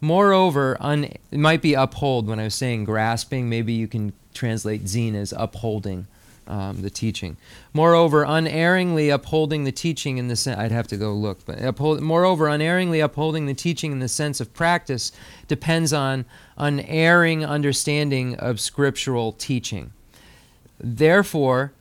Moreover, un- it might be uphold when I was saying grasping, maybe you can translate zine as upholding um, the teaching. Moreover, unerringly upholding the teaching in the sense, I'd have to go look, but uphold, moreover, unerringly upholding the teaching in the sense of practice depends on unerring understanding of scriptural teaching. Therefore,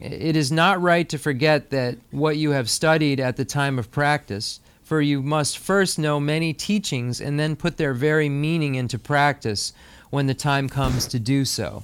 it is not right to forget that what you have studied at the time of practice, for you must first know many teachings and then put their very meaning into practice when the time comes to do so.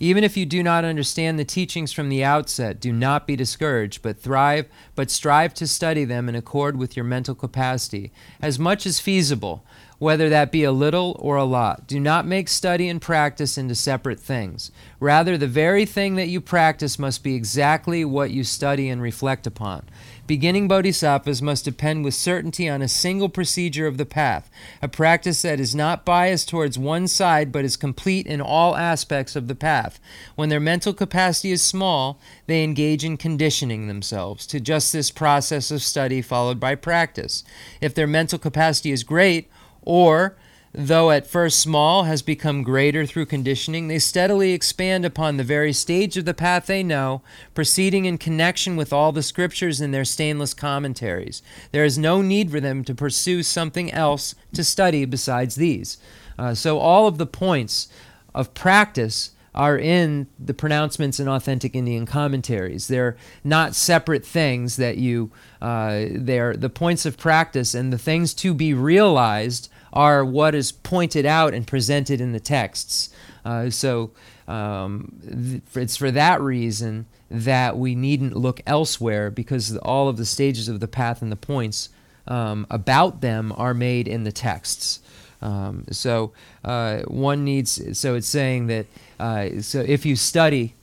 Even if you do not understand the teachings from the outset, do not be discouraged, but thrive, but strive to study them in accord with your mental capacity, as much as feasible, whether that be a little or a lot. Do not make study and practice into separate things. Rather, the very thing that you practice must be exactly what you study and reflect upon. Beginning bodhisattvas must depend with certainty on a single procedure of the path, a practice that is not biased towards one side but is complete in all aspects of the path. When their mental capacity is small, they engage in conditioning themselves to just this process of study followed by practice. If their mental capacity is great, or though at first small, has become greater through conditioning, they steadily expand upon the very stage of the path they know, proceeding in connection with all the scriptures in their stainless commentaries. There is no need for them to pursue something else to study besides these. Uh, so, all of the points of practice are in the pronouncements and authentic Indian commentaries. They're not separate things that you, uh, they're the points of practice and the things to be realized are what is pointed out and presented in the texts. Uh, so um, th- it's for that reason that we needn't look elsewhere because all of the stages of the path and the points um, about them are made in the texts. Um, so uh, one needs. So it's saying that. Uh, so if you study,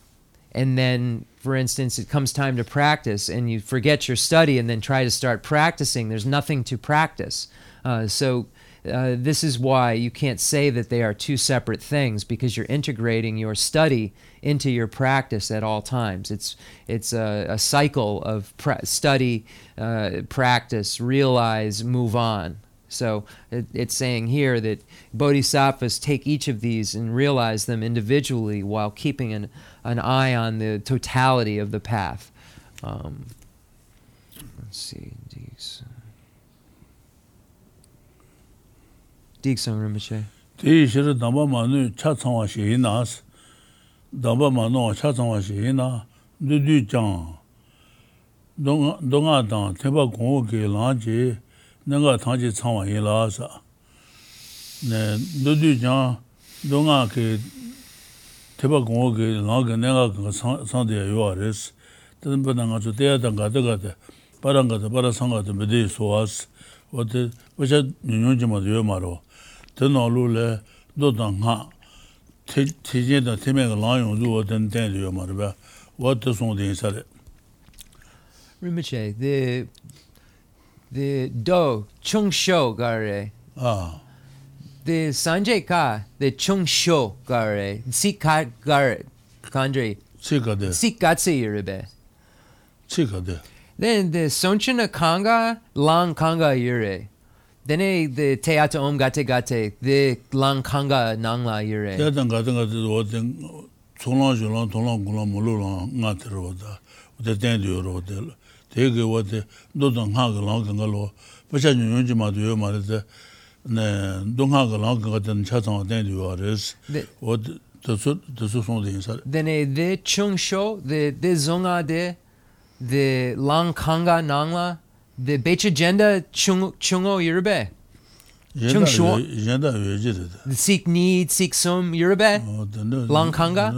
and then, for instance, it comes time to practice, and you forget your study, and then try to start practicing, there's nothing to practice. Uh, so uh, this is why you can't say that they are two separate things because you're integrating your study into your practice at all times. It's it's a, a cycle of study, uh, practice, realize, move on. So it, it's saying here that bodhisattvas take each of these and realize them individually while keeping an, an eye on the totality of the path. Um, let's see. These. dik sang rim che ti shir da ba ma nu cha chang wa shi na da ba ma no cha chang wa shi na du du chang dong dong a dang te ba gong ge la ji na ga thang ji chang wa yin la sa ne du du chang dong a ke te ba gong ge la ge na ga sang de yo wa res ten ba na ga zu de ya dang ga de ga de parang ga de para sang ga de me de so as o de wa cha nyun ji ma de yo ma ro tāng ngā, tē jē tā tē mē kā lā yōng rū wā tēn tēn tō yō mā rō bā, wā tē sōng tēyī sā rē. Rinpoche, the the do chung sho gare, Ā, the sanjay ka, the chung sho gare, si ka gare, kandre, chī kā tē, si gatse yuribe. chī kā tē, Then the sonchana kanga, lang kanga yure. Dene the teacha om gate gate the lang kanga nang la yire. Te dang gate gate wo den chungla jula tongla gula mulu la nga ter wo da. Wo de den de ro de. Te ge wo de do dang ha ge lang ge lo. Ba cha nyu nyu ji ma de yo ma de ne dong ha ge lang ge den cha zang den de yo res. Wo de su de su song de sa. Dene the chung show the the zonga de the lang kanga nang la the beach agenda chung chungo Yoruba. Chung shuo. Agenda yoje de. Seek need, seek some Yoruba. Long kanga.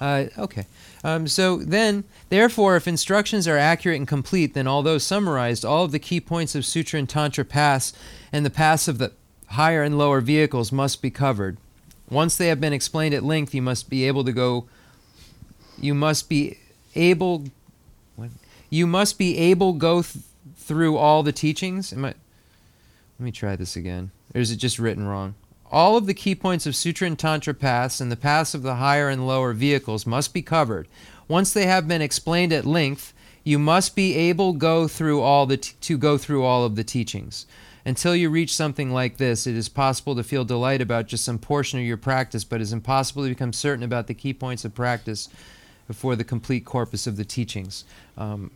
Uh, okay. Um, so then, therefore, if instructions are accurate and complete, then although summarized, all of the key points of sutra and tantra pass and the pass of the higher and lower vehicles must be covered. Once they have been explained at length, you must be able to go. You must be able you must be able go th- through all the teachings. Am I? Let me try this again. Or is it just written wrong? All of the key points of Sutra and Tantra paths and the paths of the higher and lower vehicles must be covered. Once they have been explained at length, you must be able go through all the t- to go through all of the teachings. Until you reach something like this, it is possible to feel delight about just some portion of your practice, but it is impossible to become certain about the key points of practice before the complete corpus of the teachings. Um,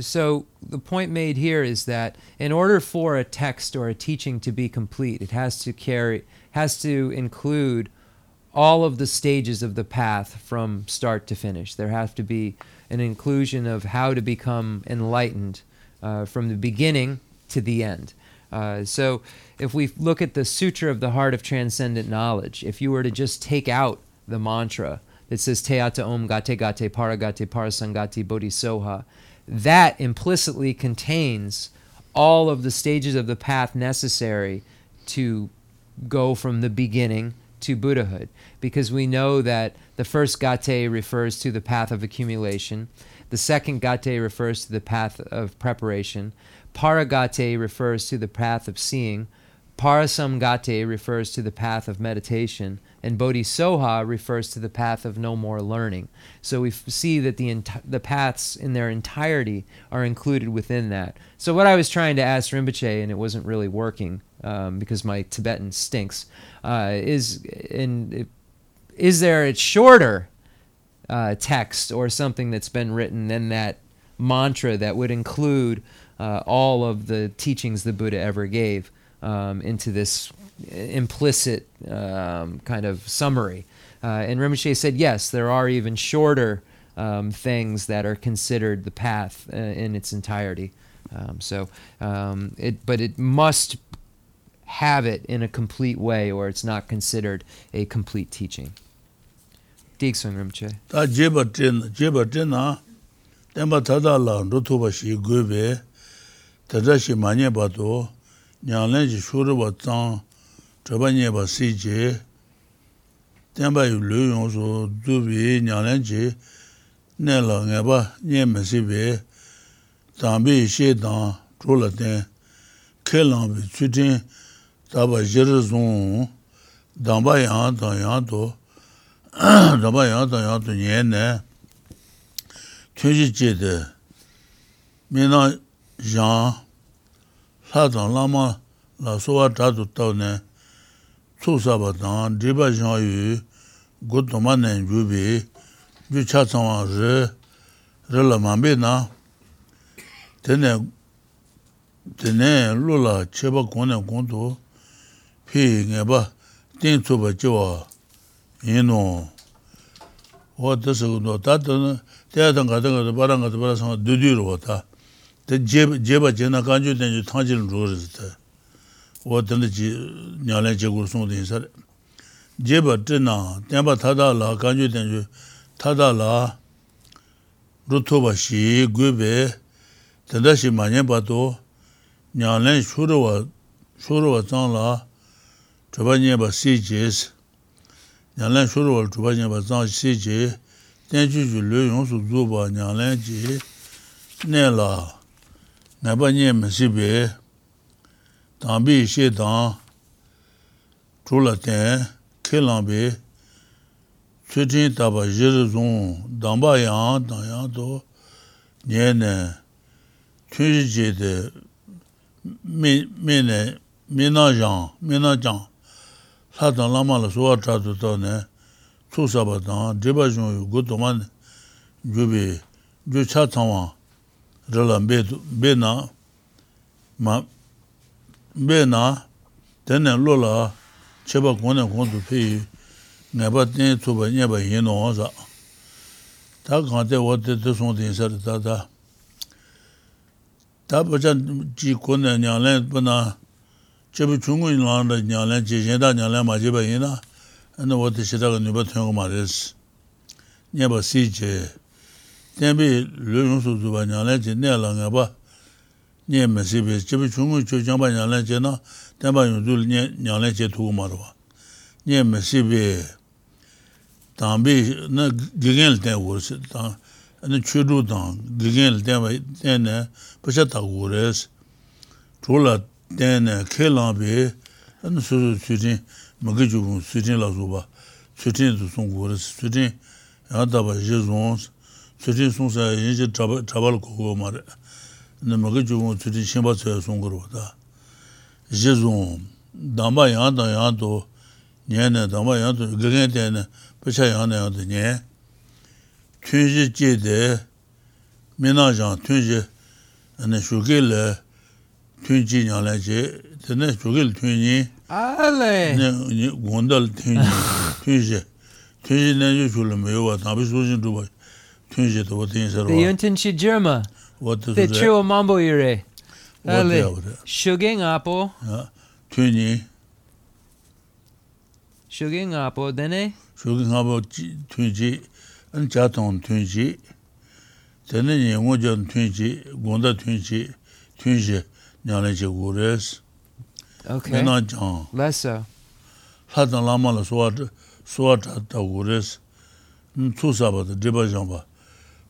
so the point made here is that in order for a text or a teaching to be complete, it has to carry has to include all of the stages of the path from start to finish. There has to be an inclusion of how to become enlightened uh, from the beginning to the end. Uh, so, if we look at the Sutra of the Heart of Transcendent Knowledge, if you were to just take out the mantra that says Teata Om Gate Gate Paragate Parasamgate Bodhisoha, that implicitly contains all of the stages of the path necessary to go from the beginning to Buddhahood. Because we know that the first gate refers to the path of accumulation, the second gate refers to the path of preparation, paragate refers to the path of seeing, parasamgate refers to the path of meditation, and bodhisoha refers to the path of no more learning. So we f- see that the the paths in their entirety are included within that. So what I was trying to ask Rinpoche, and it wasn't really working um, because my Tibetan stinks, uh, is in is there a shorter uh, text or something that's been written than that mantra that would include uh, all of the teachings the Buddha ever gave um, into this implicit um, kind of summary. Uh, and Rinpoche said, yes, there are even shorter um, things that are considered the path uh, in its entirety. Um, so, um, it, but it must have it in a complete way, or it's not considered a complete teaching. Ta jeba tina, jeba tina, tenpa tada la rutuba shi gobe, shi manye bato, nyānglān jī shūrabā tsāng chabā nyēbā sī jī tenbā yu lū yōng sō dhūbī nyānglān jī nē lā ngā bā nyē mē sī bī tāmbī shē tāng chū lā tēng kē lāng bī tsū tīng tābā jī rī zōng dāmbā yāng tāng yāng tō dāmbā yāng tāng yāng tō nyē nē tū jī jī tē mē nā yāng lādhāng lāma lā sōwā dhātu tāw nē tsū sāpa tāng dhīpa shāng yu gu tōma nē yu bī yu chā tsāng wā rī rī lā māmbī nā tēne tēne lū lā chē bā kōng nē kōng tō pī ngē bā tēng tsū bā chī wā yī nō wā tā sā gu tō tā tā tēyā tāng kā tā kā tā parā kā tā parā sā ngā dūdī rō tā 제바 제나 간주 된지 타질 로르스 워든 지 냐래 제고 송도 인사 제바 뜨나 땡바 타다라 간주 된지 타다라 루토바시 괴베 단다시 마냐 봐도 냐래 쇼르와 쇼르와 장라 저번에 봐 시제스 냐래 쇼르와 저번에 봐장 시제 땡주주 르용수 주바 냐래지 내라 nāpa nye mā sīpi, tāmbī shē tāng, chūla tēng, kē lāmbī, chū tīng tāpa yé rī zhōng, dāmbā yāng, dāng yāng tō, nye nē, chū shī chē tē, mē nē, mē nā yāng, mē nā yāng, lā tāng lāma lā sōwā chā tō tō nē, chū sāpa tāng, dhīpa yō gu tō mā nē, chā tāng wāng, rāla bē nā, mā, bē nā, tēnē lō lā, chēpa kōne kōntu pēyī, ngā pa tēnē tūpa nyē pa yē nō sā. Tā kāng tē wā tē tē sōng tēng sā rā tā tā. Tā pa chā jī kōne nyā lēn pa nā, chēpa chūngu yī lā rā nyā lēn, jī shēn tā nyā lēn mā jī pa yē nā, anā wā tē shē tā kā nyūpa tēng kō mā rēs. Nyē pa sī chē. tenbi lu yung su zuba nyanlan chi nye la nga ba. Nye me si pe chibi chungu chu changpa nyanlan chi na tenpa yung zu nyanlan chi tuku marwa nye me si pe tangbi na gigen ten ur si tang na chudu tang gigen ten ten ne pacha tak ur es chula ten ne ke lang pe na su su su jin magi ju kung su jin la zuba su jin su sung ur es su jin yang daba je zon tsujin sungsa yinche chabal kogo mara, na maka chungo tsujin shenpa tsaya sungkarwa ta. Yinche zung, damba yang tang yang to nyen na, damba yang to gagan ten na, pacha yang na yang to nyen. Tunji je de, mina jang, tunji, na shuke le, tunji nyang la je, tena shuke le tunji, gondal tunji, tunji, tunji na yu shule meyo wa, tabi sujin dhubwa, tunji to wata yin sarwa. Yon tunji jirma. Wata zure. Te chiro mambo ire. Wata ya wata. Shuge ngapo. Tunji. Shuge ngapo dene. Shuge ngapo tunji. An chatong tunji. Tene nye ngojan tunji. Gonda tunji. Tunji. Nyane che gures. Okay. Nena jang. Lesa. Latan lama la suwa ta gures. Tsu sabata, driba jang ba.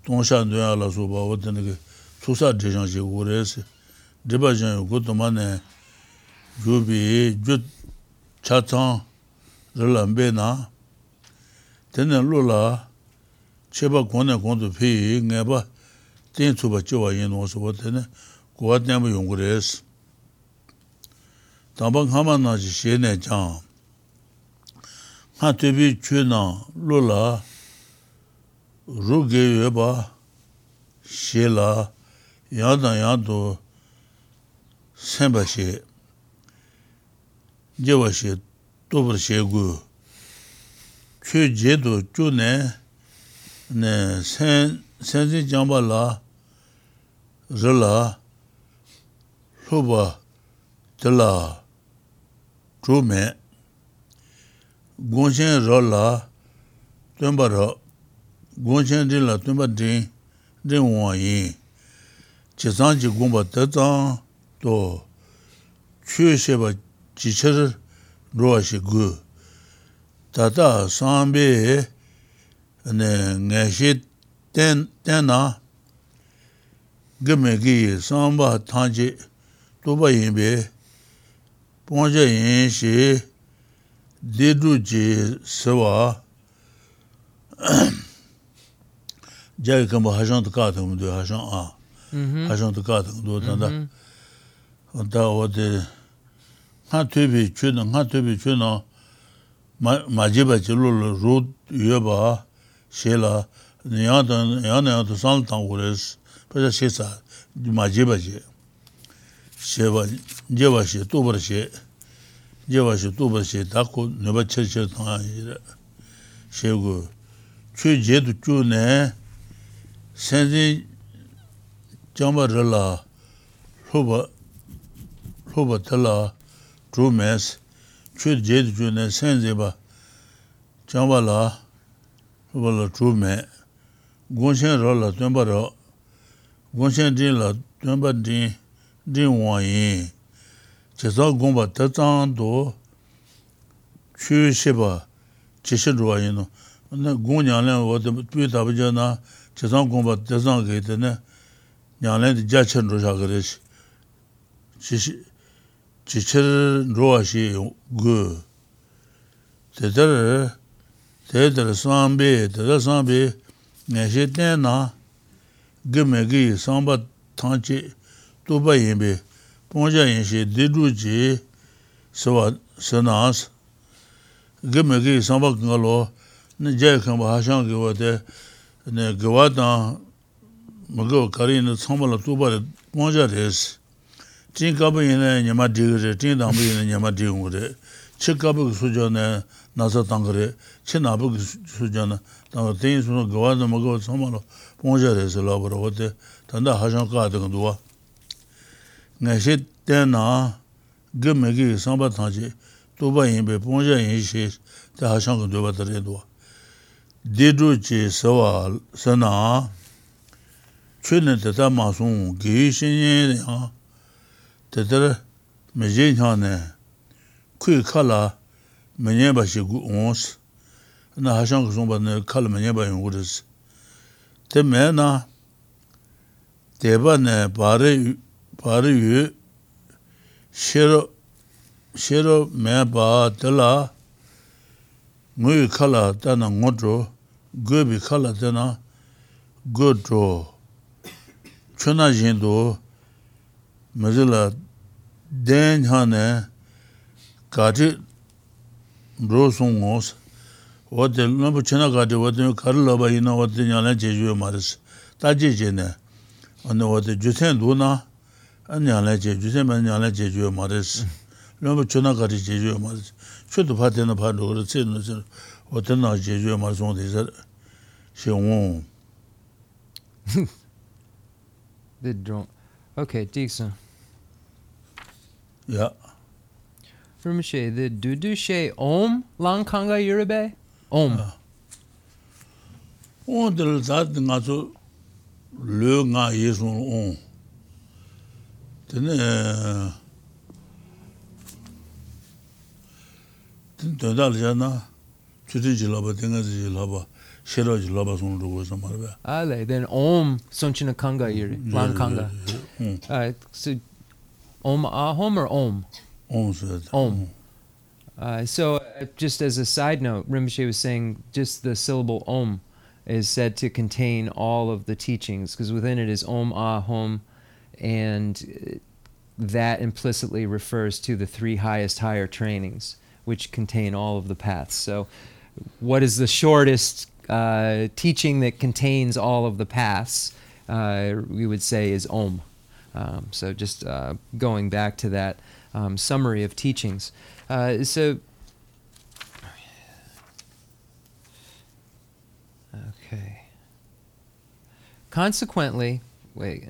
동산도야라 소바 어떤 투사 대장지 고레스 디바장 고도만에 주비 주 차창 르람베나 되는 로라 제바 권에 권도 피 내바 땡초바 저와 인노서 어떤 고아때문에 용고레스 담방 하만나지 시내 장 ngā tēpī chū nā lō lā rū rūgē yuebā shē lā yādā yādō sēmbā shē jēwā shē tōpar shē gu chū jē tō chū nē nē sēn sēn zī jāmbā lā rī lā lōpa tī lā chū mē gōng shēn rō lā tēmbā rō gōngshēn rī lā tūmbā rīng, rīng wā yīng, chī sāng jī gōngbā tā tsāng tō chū shē bā jī chā rī rō shī gu, tā tā sāng bē ngā shī tēn nā gā mē gī sāng bā tāng jī tō bā yīng bē, pōng jā yīng shī dī rū jī sā wā, jaya kama hajan tu kaa tangu do hajan a. Mm-hmm. Hajan tu kaa tangu do mm-hmm. tanda. Da wade nga tubi chu na nga tubi chu na majiba chi lulu ru yuwa ba she la yang na yang tu san tangu res pasa she sa majiba chi she. Ba jeba she tubar she jeba she tubar she da ku nipa che che tanga she gu chu je tu chu ne senzi jamba rila loba loba tila dhru mes chud jed ju ne senzi ba jamba la loba la dhru me gonshen ra la tuenpa ra gonshen din la tuenpa din din wan yin chesa gomba tatang do chu sheba cheshe dhruwa yin no 나 고냐는 어디 뿌다 버잖아 재산 공부 재산 그때네. 냐는 자천 로자 그랬지. 지시 지철 로아시 그 대들 대들 상배 대들 상배 내시 때나 그메기 상바 탄치 도바이베 봉자인시 디루지. 서와 서나스. 그메기 상바 그걸로 jaya kama hashang kiwa te kiwa tang magawa kari ina tsambala tuba re mwanja resi ting kaba ina nyama diga re, ting tangba ina nyama diga ngu re chi kaba ki suja na nasa tanga re, chi naba ki suja na tanga ting suna kiwa tang magawa tsambala mwanja resi labara wate tanda hashang kaa tiga duwa nga shi tena ge megi samba tangji tuba inbe mwanja inshi te hashang ka duwa tari duwa dedu chi sawa sana chuni tata masung gi shinye ya tata meje nyane kui kala menye ba shi gu ons na hashang kusung ba ne kala menye ba yung uris te me na deba ne bari yu shiro shiro me ba dala ngui khala tena ngodro, gobi khala tena godro. Chuna jindu, mazila den hane kati ro sungos, wate lumbu chuna kati wate kari laba ina wate nyana chejuwe maris, taji jene, ane wate jusen duna, nyana che, jusen ben nyana chejuwe maris, mm. lumbu chuna kati chejuwe maris. chudu pa tena pa dhokara tse no tse o tena je juwe ma zong de zara. She wong. Bit drunk okay tiksa ya. From she the do do she om lang kanga yurbe om. On de zat nga zo le nga yesun on tene shē rā jī lā bā sōng rō gō sā mā rā bā Ale, then Om Sonchina Kanga Yuri. Lang Kanga. so Om Ahom or Om? Om. Uh, so, uh, just as a side note, Rinpoche was saying just the syllable Om is said to contain all of the teachings because within it is Om Ah Hom, and that implicitly refers to the three highest higher trainings, which contain all of the paths. So, what is the shortest uh, teaching that contains all of the paths? Uh, we would say is Om. Um, so, just uh, going back to that um, summary of teachings. Uh, so, okay. Consequently, wait.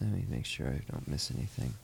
Let me make sure I don't miss anything.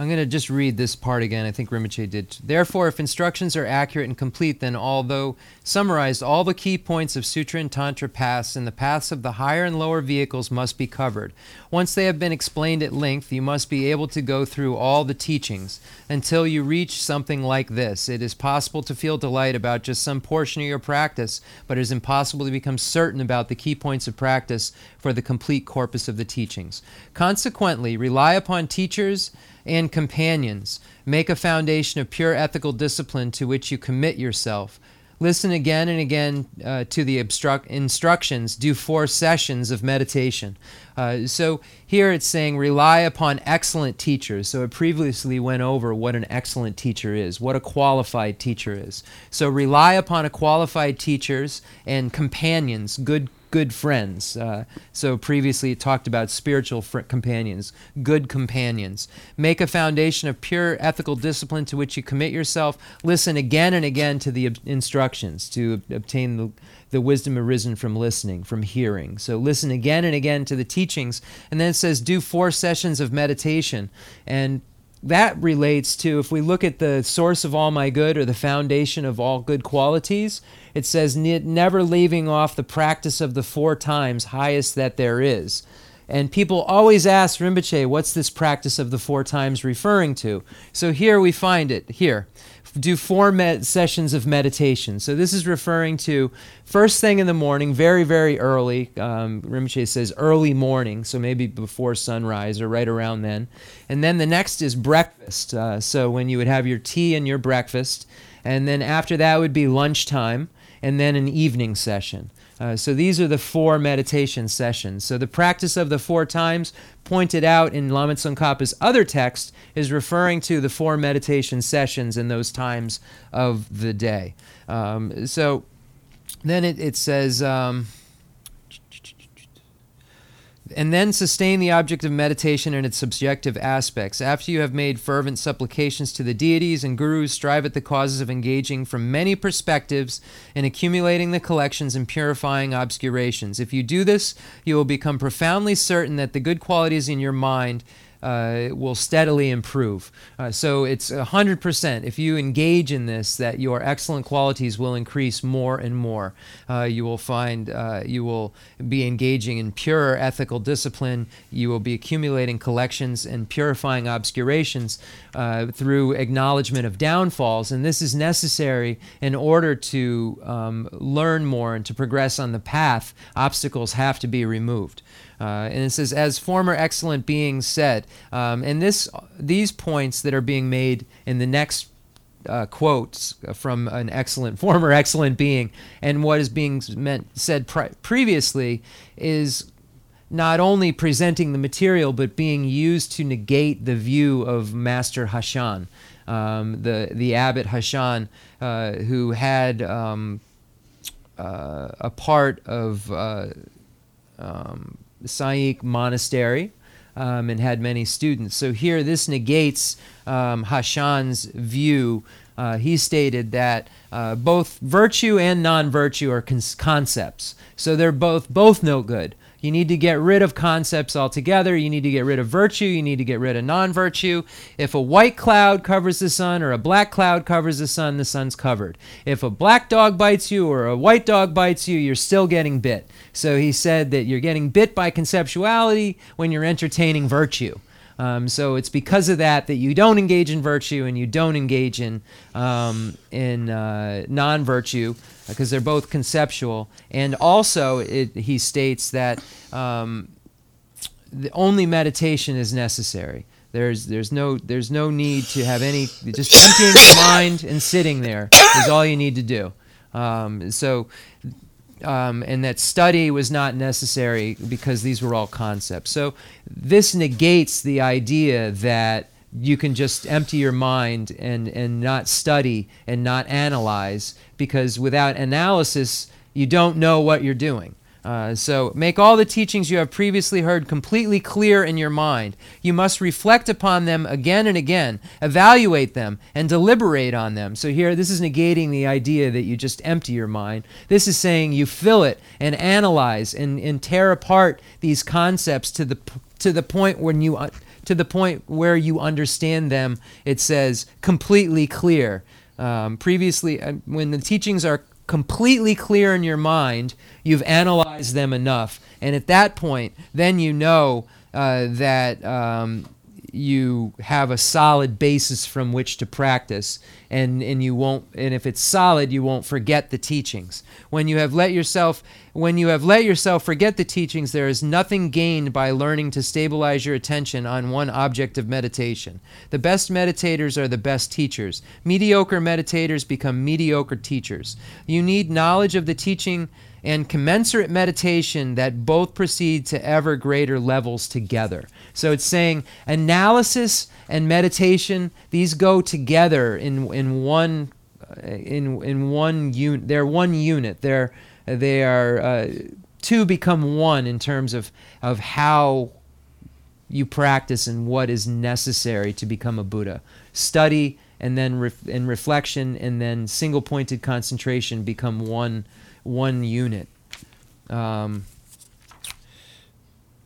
I'm going to just read this part again. I think Rinpoche did. Therefore, if instructions are accurate and complete, then although summarized, all the key points of Sutra and Tantra paths and the paths of the higher and lower vehicles must be covered. Once they have been explained at length, you must be able to go through all the teachings until you reach something like this. It is possible to feel delight about just some portion of your practice, but it is impossible to become certain about the key points of practice for the complete corpus of the teachings. Consequently, rely upon teachers and companions. Make a foundation of pure ethical discipline to which you commit yourself. Listen again and again uh, to the obstruct- instructions. Do four sessions of meditation. Uh, so here it's saying rely upon excellent teachers. So it previously went over what an excellent teacher is, what a qualified teacher is. So rely upon a qualified teachers and companions, good good friends. Uh, so previously it talked about spiritual fr- companions, good companions. Make a foundation of pure ethical discipline to which you commit yourself. Listen again and again to the ob- instructions to ob- obtain the, the wisdom arisen from listening, from hearing. So listen again and again to the teachings. And then it says, do four sessions of meditation. And that relates to if we look at the source of all my good or the foundation of all good qualities, it says never leaving off the practice of the four times highest that there is. And people always ask Rinpoche, what's this practice of the four times referring to? So here we find it here. Do four med- sessions of meditation. So this is referring to first thing in the morning, very, very early. Um, Rinpoche says early morning, so maybe before sunrise or right around then. And then the next is breakfast. Uh, so when you would have your tea and your breakfast. And then after that would be lunchtime and then an evening session. Uh, so these are the four meditation sessions. So the practice of the four times pointed out in Lama Tsongkhapa's other text is referring to the four meditation sessions in those times of the day. Um, so then it, it says. Um, and then sustain the object of meditation in its subjective aspects. After you have made fervent supplications to the deities and gurus, strive at the causes of engaging from many perspectives in accumulating the collections and purifying obscurations. If you do this, you will become profoundly certain that the good qualities in your mind uh, will steadily improve. Uh, so it's 100%. If you engage in this, that your excellent qualities will increase more and more. Uh, you will find uh, you will be engaging in pure ethical discipline. You will be accumulating collections and purifying obscurations uh, through acknowledgement of downfalls. And this is necessary in order to um, learn more and to progress on the path. Obstacles have to be removed. Uh, and it says, as former excellent beings said, um, and this these points that are being made in the next uh, quotes from an excellent former excellent being, and what is being meant said pre- previously is not only presenting the material but being used to negate the view of Master Hashang, um, the the abbot Hashang, uh, who had um, uh, a part of. Uh, um, Saik monastery um, and had many students. So here, this negates um, Hashang's view. Uh, he stated that uh, both virtue and non-virtue are cons- concepts, so they're both both no good. You need to get rid of concepts altogether. You need to get rid of virtue. You need to get rid of non virtue. If a white cloud covers the sun or a black cloud covers the sun, the sun's covered. If a black dog bites you or a white dog bites you, you're still getting bit. So he said that you're getting bit by conceptuality when you're entertaining virtue. Um, so it's because of that that you don't engage in virtue and you don't engage in um, in uh, non-virtue because they're both conceptual. And also, it, he states that um, the only meditation is necessary. There's there's no there's no need to have any just emptying your mind and sitting there is all you need to do. Um, so um, and that study was not necessary because these were all concepts. So this negates the idea that you can just empty your mind and, and not study and not analyze because without analysis, you don't know what you're doing. Uh, so make all the teachings you have previously heard completely clear in your mind. You must reflect upon them again and again, evaluate them, and deliberate on them. So here, this is negating the idea that you just empty your mind. This is saying you fill it and analyze and, and tear apart these concepts to the to the point when you to the point where you understand them. It says completely clear. Um, previously, uh, when the teachings are completely clear in your mind, you've analyzed them enough. And at that point, then you know uh, that um, you have a solid basis from which to practice. And, and you won't and if it's solid you won't forget the teachings. When you have let yourself when you have let yourself forget the teachings there is nothing gained by learning to stabilize your attention on one object of meditation. The best meditators are the best teachers. Mediocre meditators become mediocre teachers. You need knowledge of the teaching and commensurate meditation that both proceed to ever greater levels together. So it's saying analysis and meditation these go together in in one uh, in in one unit. They're one unit. They're they are uh, two become one in terms of of how you practice and what is necessary to become a Buddha. Study and then ref, and reflection and then single pointed concentration become one one unit. Um,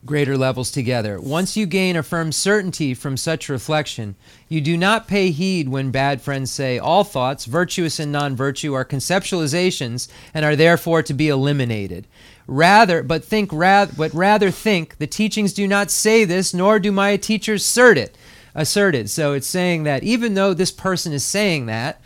greater levels together. Once you gain a firm certainty from such reflection, you do not pay heed when bad friends say all thoughts, virtuous and non virtue, are conceptualizations and are therefore to be eliminated. Rather, but think rather, but rather think the teachings do not say this, nor do my teachers assert it. Asserted. So it's saying that even though this person is saying that,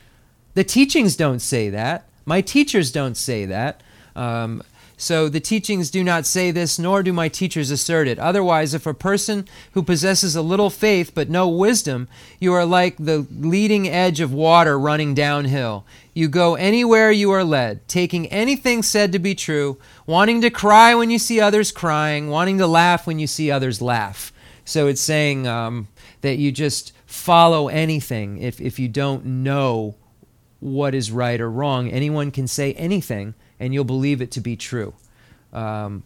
the teachings don't say that. My teachers don't say that. Um, so the teachings do not say this, nor do my teachers assert it. Otherwise, if a person who possesses a little faith but no wisdom, you are like the leading edge of water running downhill. You go anywhere you are led, taking anything said to be true, wanting to cry when you see others crying, wanting to laugh when you see others laugh. So it's saying um, that you just follow anything if, if you don't know what is right or wrong. Anyone can say anything and you'll believe it to be true. Um,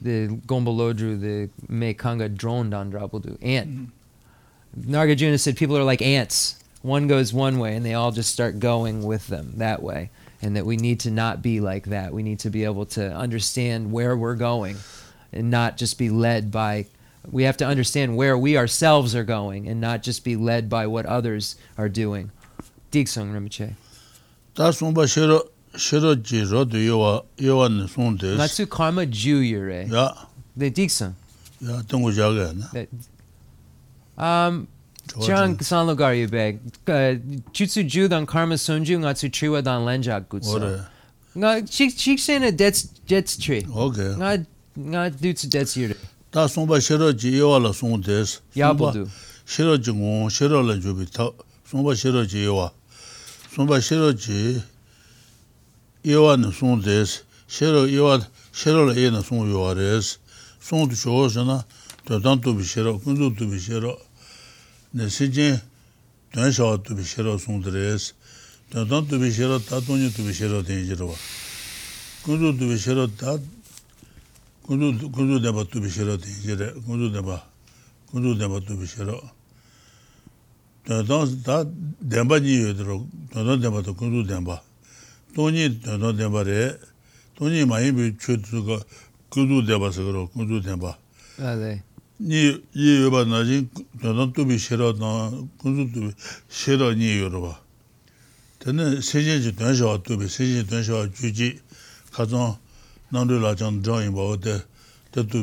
the Gombolodru, the Mekanga drone Dandrabudu, ant. Nagarjuna said people are like ants. One goes one way and they all just start going with them that way. And that we need to not be like that. We need to be able to understand where we're going and not just be led by we have to understand where we ourselves are going and not just be led by what others are doing. Diksung Rinpoche. Natsu karma ju yure. Yeah. The Diksung. Yeah, don't go jaga. Um Chang san lugar you beg. Chutsu ju dan karma sunju natsu triwa dan lenja gutsu. Nga chik chik sena dets dets tree. Okay. Nga nga dutsu dets yure. 다 송바 싫어 지 요와라 송데 Yabudu. 싫어 지고 싫어라 주비 타 송바 싫어 지 요와 송바 싫어 지 요와는 송데 싫어 요와 싫어라 얘는 송 요와레스 송도 좋으잖아 도단도 비 싫어 군도도 비 싫어 내 시진 된샤도 비 싫어 송드레스 도단도 비 싫어 다돈이도 비 싫어 되지로 군도도 비 싫어 다 군도 군도 대바도 비 싫어 되지래 군도 대바 군도 대바도 비 싫어 도단 다 대바지 여드로 도단 대바도 군도 대바 돈이 도단 대바래 돈이 많이 비 추드가 군도 대바서 그러 군도 대바 Ah, they. 니 이여바 나지 너는 또 비셔라 나 군수 또 싫어 니 여러봐 저는 세계지 단셔 또 세계 단셔 주지 가정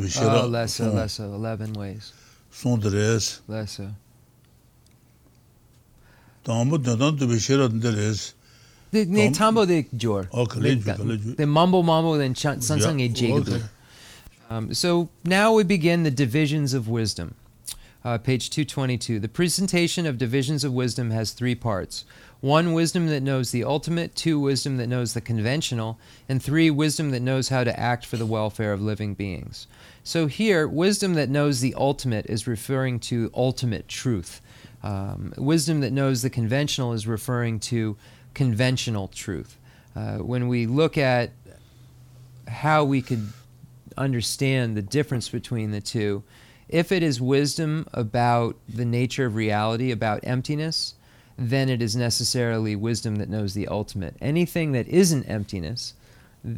shirā. Oh, lesser, lesser, 11 ways. Lesser. Shirā. Nē jōr. Ok, um, So now we begin the divisions of wisdom. Uh, page 222. The presentation of divisions of wisdom has three parts. One, wisdom that knows the ultimate. Two, wisdom that knows the conventional. And three, wisdom that knows how to act for the welfare of living beings. So here, wisdom that knows the ultimate is referring to ultimate truth. Um, wisdom that knows the conventional is referring to conventional truth. Uh, when we look at how we could understand the difference between the two, if it is wisdom about the nature of reality, about emptiness, then it is necessarily wisdom that knows the ultimate. Anything that isn't emptiness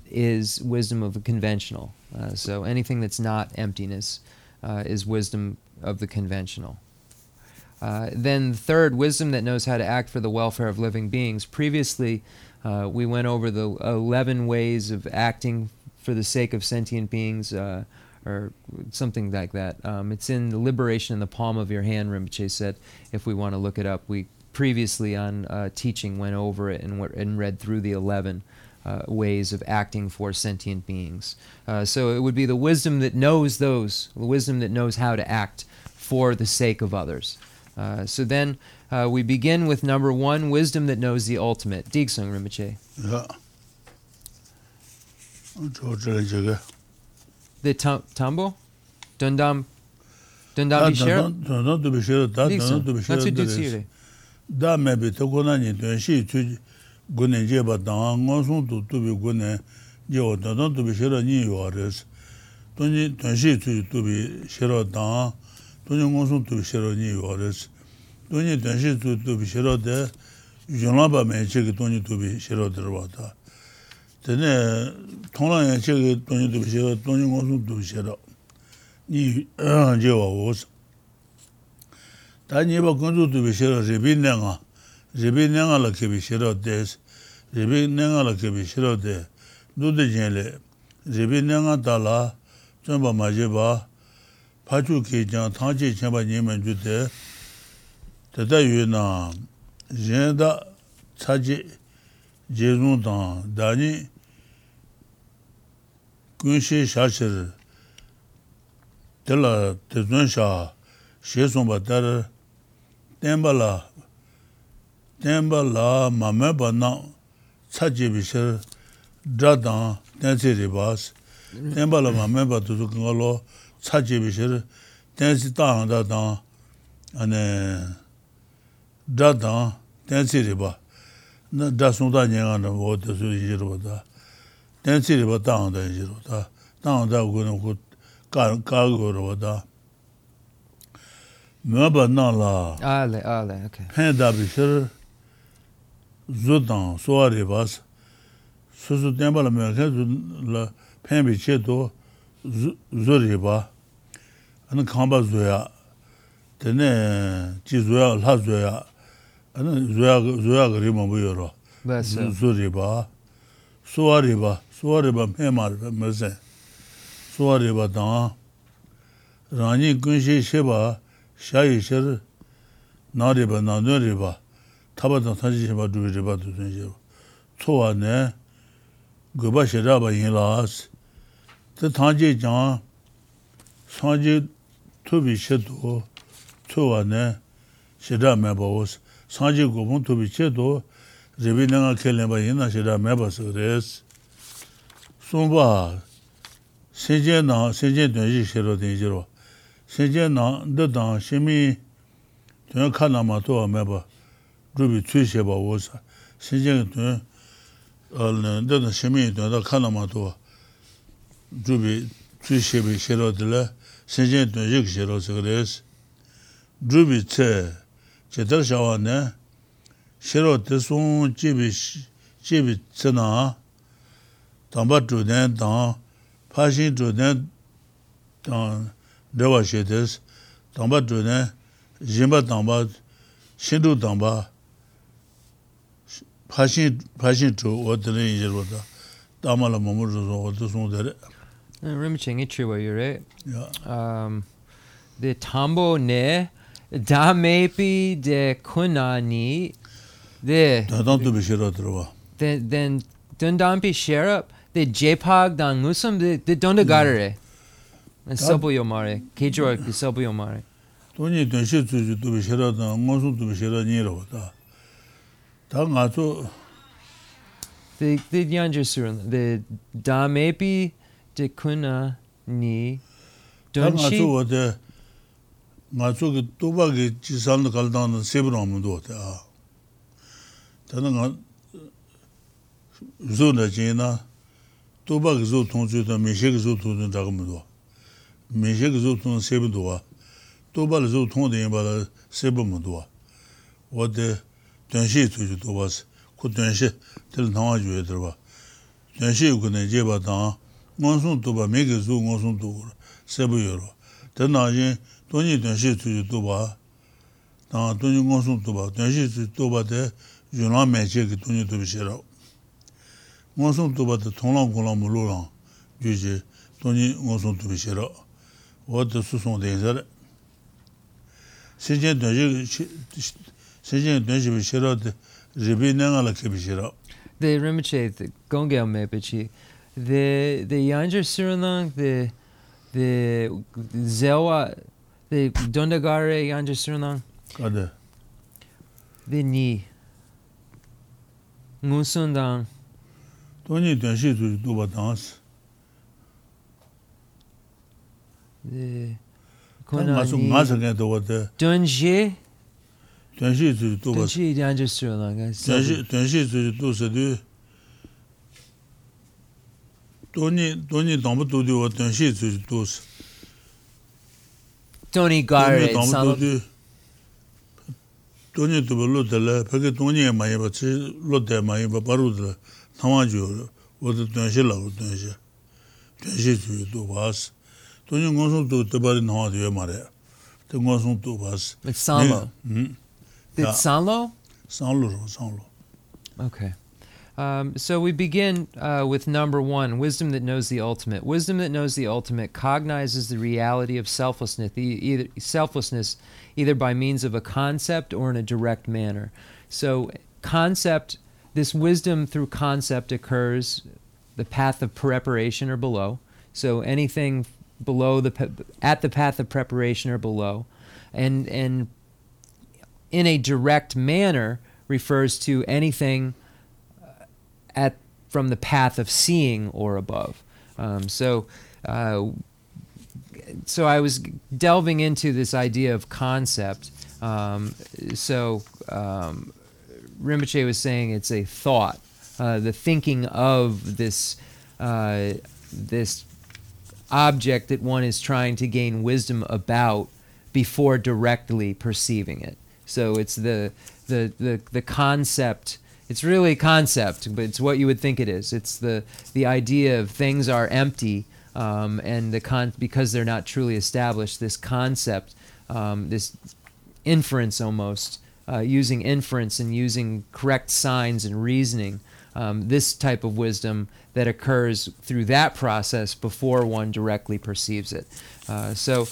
is wisdom of the conventional. Uh, so anything that's not emptiness uh, is wisdom of the conventional. Uh, then third, wisdom that knows how to act for the welfare of living beings. Previously, uh, we went over the 11 ways of acting for the sake of sentient beings, uh, or something like that. Um, it's in the Liberation in the Palm of Your Hand, Rinpoche said, if we want to look it up. We previously on uh, teaching went over it and, and read through the 11 uh, ways of acting for sentient beings. Uh, so it would be the wisdom that knows those, the wisdom that knows how to act for the sake of others. Uh, so then uh, we begin with number one wisdom that knows the ultimate. Digsung Rinpoche. Yeah. The tam- tambo? Ah, Dundam? Dundam Bishera? Dundam Bishera. That's what dā mē bī tā gu nā nī tuñ shī chū gu nē jē bā tāngā ngā sōng tu tu bī gu nē jē wā tā tāng tu bī shirā nī yuwa rē sī tuñ jī tuñ shī chū tu bī shirā tāngā tuñ jī ngā sōng tu bī shirā nī yuwa rē sī tuñ jī tuñ shī chū tu bī shirā tē yuñ lā bā mē chē kī tuñ jī tu bī shirā tē rā tā tē nē tōng lā yā chē kī tuñ jī tu bī shirā tuñ jī ngā sōng tu bī shirā nī jē wā wā sī 다 니바 군주도 비셔 리빈네가. 리빈네가 라케 비셔 데.스 리빈네가 라케 비셔 데. 누데젤레. 리빈네가 달라. 좀바 마제바. 파주케 장 타제 쳔바 님은 주데. 대다유나. 젠다 차지. 제존다. 다니. 군시 샤셔 델라 대존샤. 셰송바다르. tenpa la, tenpa la mame pa na tsaji bishir dra tang tensi ribas, tenpa la mame pa tuzu kanga lo tsaji bishir tensi tang dra tang, ane dra tang tensi riba, na dra sungta nyinga na wo tuzu yirwa da, tensi riba tang da. Yirwa da, tang da gu na gu ka gu rwa da, mēba nā lā ālē, ālē, ok pēn dābi shir zū dāng sōwā rī bās sū sū tēmbā lā mēr kēn zū lā pēn bī chē tō zū rī bā anā kāmbā zū yā tēne jī zū yā, lā zū yā anā zū yā gā rī mā bū yō rō zū rī bā sōwā rī bā, sōwā rī bā pēn mā rī bā mēr sēn sōwā rī bā dāng rāñī gōng shē shē bā 샤이 셔르 나리바 나너리바 타바다 사지시바 두리바 두선시 초와네 그바시라바 인라스. ᱛᱮ ᱛᱟᱸᱡᱮ ᱡᱟᱱ ᱥᱟᱸᱡᱮ 투비 셔도 초와네 시라 메바오스. 산지 고본 투비 셔도 레비나가 켈레바 이나 시라 메바스 그레스. 송바 세제나 세제 된지 시로 된지로. shenzhen na nda dang shimi tuyan ka nama tuwa meba rubi tsui sheba wosa shenzhen tuyan nda dang shimi tuyan da ka nama tuwa rubi tsui shebi shero dila shenzhen tuyan yik shero sikres, rubi tse chetar shawa ne shero tisung jibi jibi tse na tamba dang pashin dang dewa she des, tangpa dhrunen, jinpa tangpa, shindu tangpa, pashin, pashin dhru, o dhrunen yinjir wata, tama la mamu dhruzo, o dhruzo dhre. Rim chingi chiwa yore, de um, tambo ne, da mepi de kuna ni, de... Tadantu bishira dhruwa. Then, then, dundampi sherap, de jepag dan ngusum, de donda garare. Yeah. sabu yo mare, kechwa ki sabu yo mare. Tōnyi dōshī tsūshī tūbi shirā tā, ngōsū tūbi shirā nī rā tā. Tā ngā tsū... Tē yāñchir sūrā, tē dāmepi tē kuna nī dōnshī... Tā ngā tsū wā tē, ngā tsū ki tūpa ki jīsān tā kaldā nā sēpa rā mū tō tā. Tā ngā zū nā jī na, tūpa ki zū tōng tsū tā, mē shē ki zū tōng tsū tā kā mū tō. meshek zubtun sebi duwa, tobal zubtun dine bala sebi mu duwa. Wade tenshi tuji tobas, ku tenshi tel tangwa juwe dirwa. Tenshi yuku ne jeba tanga, ngonsun toba meke zu ngonsun toba sebi yorwa. Tena yin tonyi tenshi tuji toba, tanga tonyi ngonsun toba, tenshi tuji toba de yunan meche ki tonyi tobi shiraw. Ngonsun toba de tonglang kolang mu lolang juji tonyi ngonsun tobi shiraw. wāda sūsōng dēng zāra. Sējiān dōngshī bī shirā dē rībī nāngā lā kē bī shirā. Dē rīmachē dē gōngyā mē bī chī, dē yāñchā sīrānāng dē zēwā, dē dōndā gārē yāñchā sīrānāng. Kā dē? Dē nī, ngūsōng dāng. Dōngyī dōngshī dō bā dāng sī. tang si. the Ta nga su nga sa kunani kaya to wa te, dunje tuan shi tu chu tu ba dunje yanja surunang tuan shi, tuan shi tu chu tu sa tu, 돈이 돈이 너무 도디 어떤 시 주지 도스 Tony 돈이 Garrett, 너무 Salo- 도디 돈이 도블로 될래 벽에 돈이 많이 받지 로데 많이 받 바로들 상황주 어디 돈실라고 돈시 돈시 주도 봐스 돈이 공성도 대발이 나와도 말이야 그 공성도 봐스 It's Sanlo. 음 It's Yeah. Sanlo? 상로로 상로 Okay. Um, so we begin uh, with number one wisdom that knows the ultimate. Wisdom that knows the ultimate cognizes the reality of selflessness, e- either, selflessness either by means of a concept or in a direct manner. So, concept, this wisdom through concept occurs the path of preparation or below. So, anything below the at the path of preparation or below, and and in a direct manner refers to anything at from the path of seeing or above. Um, so, uh, so I was delving into this idea of concept. Um, so um, Rinpoche was saying it's a thought, uh, the thinking of this uh, this object that one is trying to gain wisdom about before directly perceiving it. So it's the the the, the concept. It's really a concept, but it's what you would think it is. It's the the idea of things are empty, um, and the con because they're not truly established. This concept, um, this inference almost, uh, using inference and using correct signs and reasoning. Um, this type of wisdom that occurs through that process before one directly perceives it. Uh, so,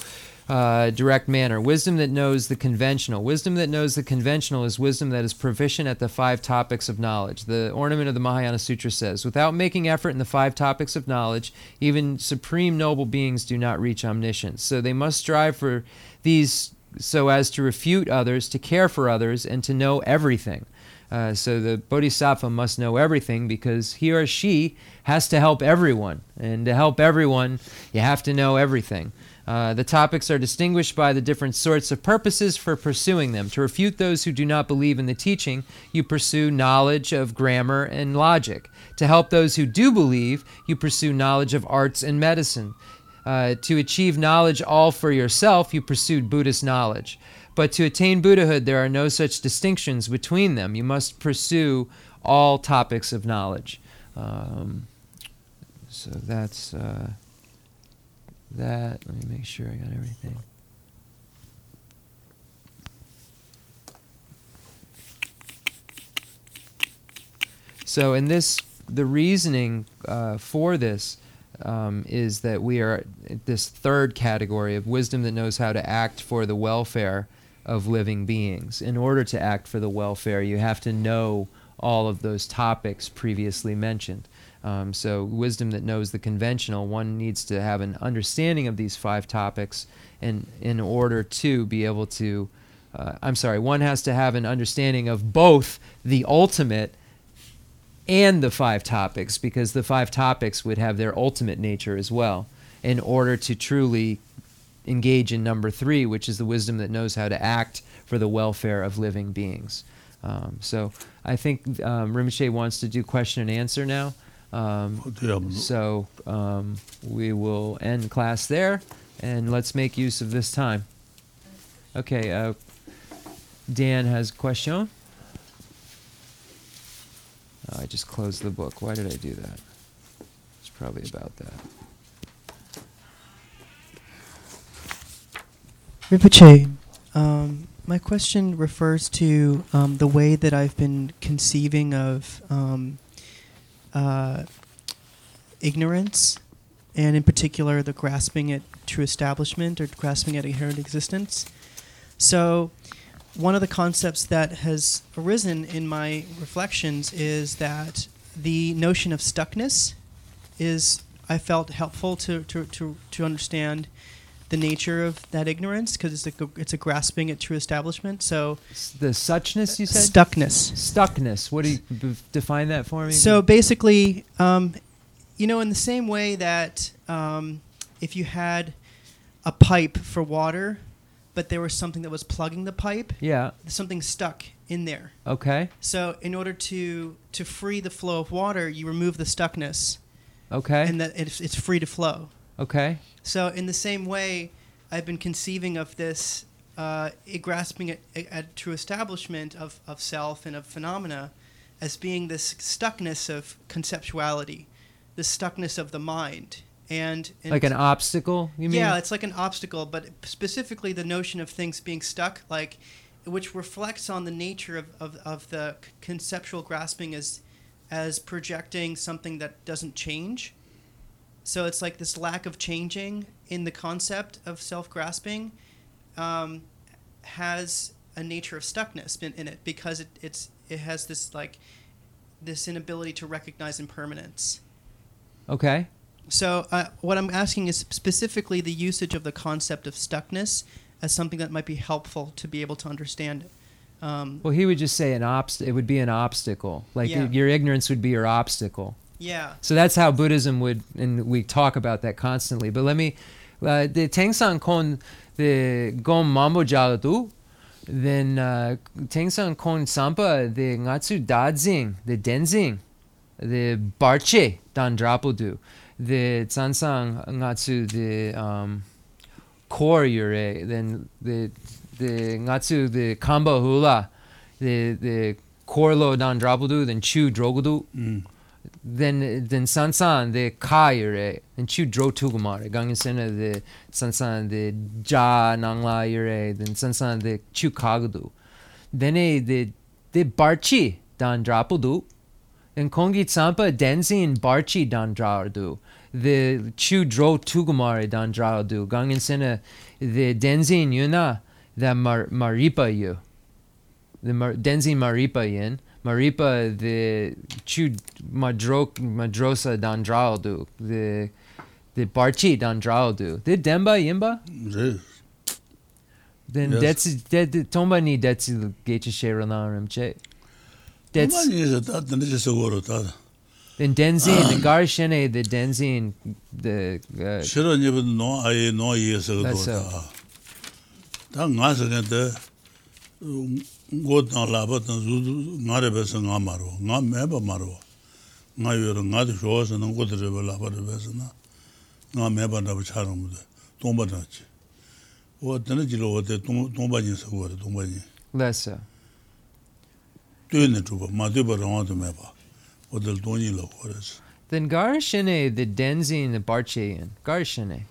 uh, direct manner. Wisdom that knows the conventional. Wisdom that knows the conventional is wisdom that is proficient at the five topics of knowledge. The ornament of the Mahayana Sutra says, without making effort in the five topics of knowledge, even supreme noble beings do not reach omniscience. So they must strive for these so as to refute others, to care for others, and to know everything. Uh, so the bodhisattva must know everything because he or she has to help everyone. And to help everyone, you have to know everything. Uh, the topics are distinguished by the different sorts of purposes for pursuing them. To refute those who do not believe in the teaching, you pursue knowledge of grammar and logic. To help those who do believe, you pursue knowledge of arts and medicine. Uh, to achieve knowledge all for yourself, you pursued Buddhist knowledge. But to attain Buddhahood, there are no such distinctions between them. You must pursue all topics of knowledge. Um, so that's uh, that. Let me make sure I got everything. So, in this, the reasoning uh, for this um, is that we are this third category of wisdom that knows how to act for the welfare of living beings. In order to act for the welfare, you have to know all of those topics previously mentioned. Um, so, wisdom that knows the conventional, one needs to have an understanding of these five topics, and in order to be able to, uh, I'm sorry, one has to have an understanding of both the ultimate and the five topics because the five topics would have their ultimate nature as well in order to truly engage in number three, which is the wisdom that knows how to act for the welfare of living beings. Um, so I think um, Rinpoche wants to do question and answer now. Um, so um, we will end class there, and let's make use of this time. Okay, uh, Dan has question. Oh, I just closed the book. Why did I do that? It's probably about that. Rinpoche, um, my question refers to um, the way that I've been conceiving of um, uh, ignorance, and in particular, the grasping at true establishment or grasping at inherent existence. So, one of the concepts that has arisen in my reflections is that the notion of stuckness is, I felt, helpful to, to, to, to understand the nature of that ignorance because it's a, it's a grasping at true establishment. So, The suchness you said? stuckness. Stuckness. What do you b- define that for me? So basically, um, you know, in the same way that um, if you had a pipe for water, but there was something that was plugging the pipe, yeah. something stuck in there. Okay. So in order to to free the flow of water, you remove the stuckness, Okay. and that it's, it's free to flow. Okay. So, in the same way, I've been conceiving of this, uh, grasping at, at true establishment of, of self and of phenomena as being this stuckness of conceptuality, the stuckness of the mind. And, and Like an obstacle, you mean? yeah, it's like an obstacle, but specifically the notion of things being stuck, like which reflects on the nature of, of, of the conceptual grasping as as projecting something that doesn't change. So it's like this lack of changing in the concept of self grasping um, has a nature of stuckness in, in it because it, it's it has this like this inability to recognize impermanence. Okay. So, uh, what I'm asking is specifically the usage of the concept of stuckness as something that might be helpful to be able to understand it. Um, Well, he would just say an obst. It would be an obstacle. Like Yeah. your ignorance would be your obstacle. Yeah, So that's how Buddhism would, and we talk about that constantly. But let me, uh, the Tengsan kon the gom mambo jaladu, then uh, Tengsan kon sampa the ngatsu dadzing, the denzing, the barche dan drapodu, the tsansang ngatsu the um, core yure, then the the ngatsu the kamba hula, the the korlo dan drapodu, then chu drogodu 음. Then then sansan the kaire and chu dro tugumare gangin sena the sansan the ja nangla ire then sansan the chu kagdu. Then a the the barchi dan drapudu. And kongi tsampa denzin barchi dan draudu the chu dro tugumare dan draudu gangin sena the denzin yuna the mar, maripa yu. The mar, denzin maripa yin Maripa the chu madrok madrosa dandraodu the de barchi dandraodu the demba yimba? Then that's that tomba ni that's geche sheranaram na that's tomba ni is that then is seguro ta then denzin the garshene the denzin the shiro ni no ai no yes seguro ta ta ngasa ne de ngō tāng lāpa tāng zū zū ngā rā bēsā ngā mā rō, ngā mē bā mā rō, ngā yu rō, ngā tā shō sā na ngō tā rā bā lāpa rā bēsā na, ngā mē bā rā bā chā rā mū tā, tōng bā tā chī. Wā tā rā jī rō wā tā tōng bā jī sā wā rā, tōng bā jī. Lā sā. Tū nā chū bā, mā tū bā rā ngā tā mē bā, wā tā rā tōng jī lā wā rā sā. Then Garshane, the Denzin, the Barchayan, Garshane.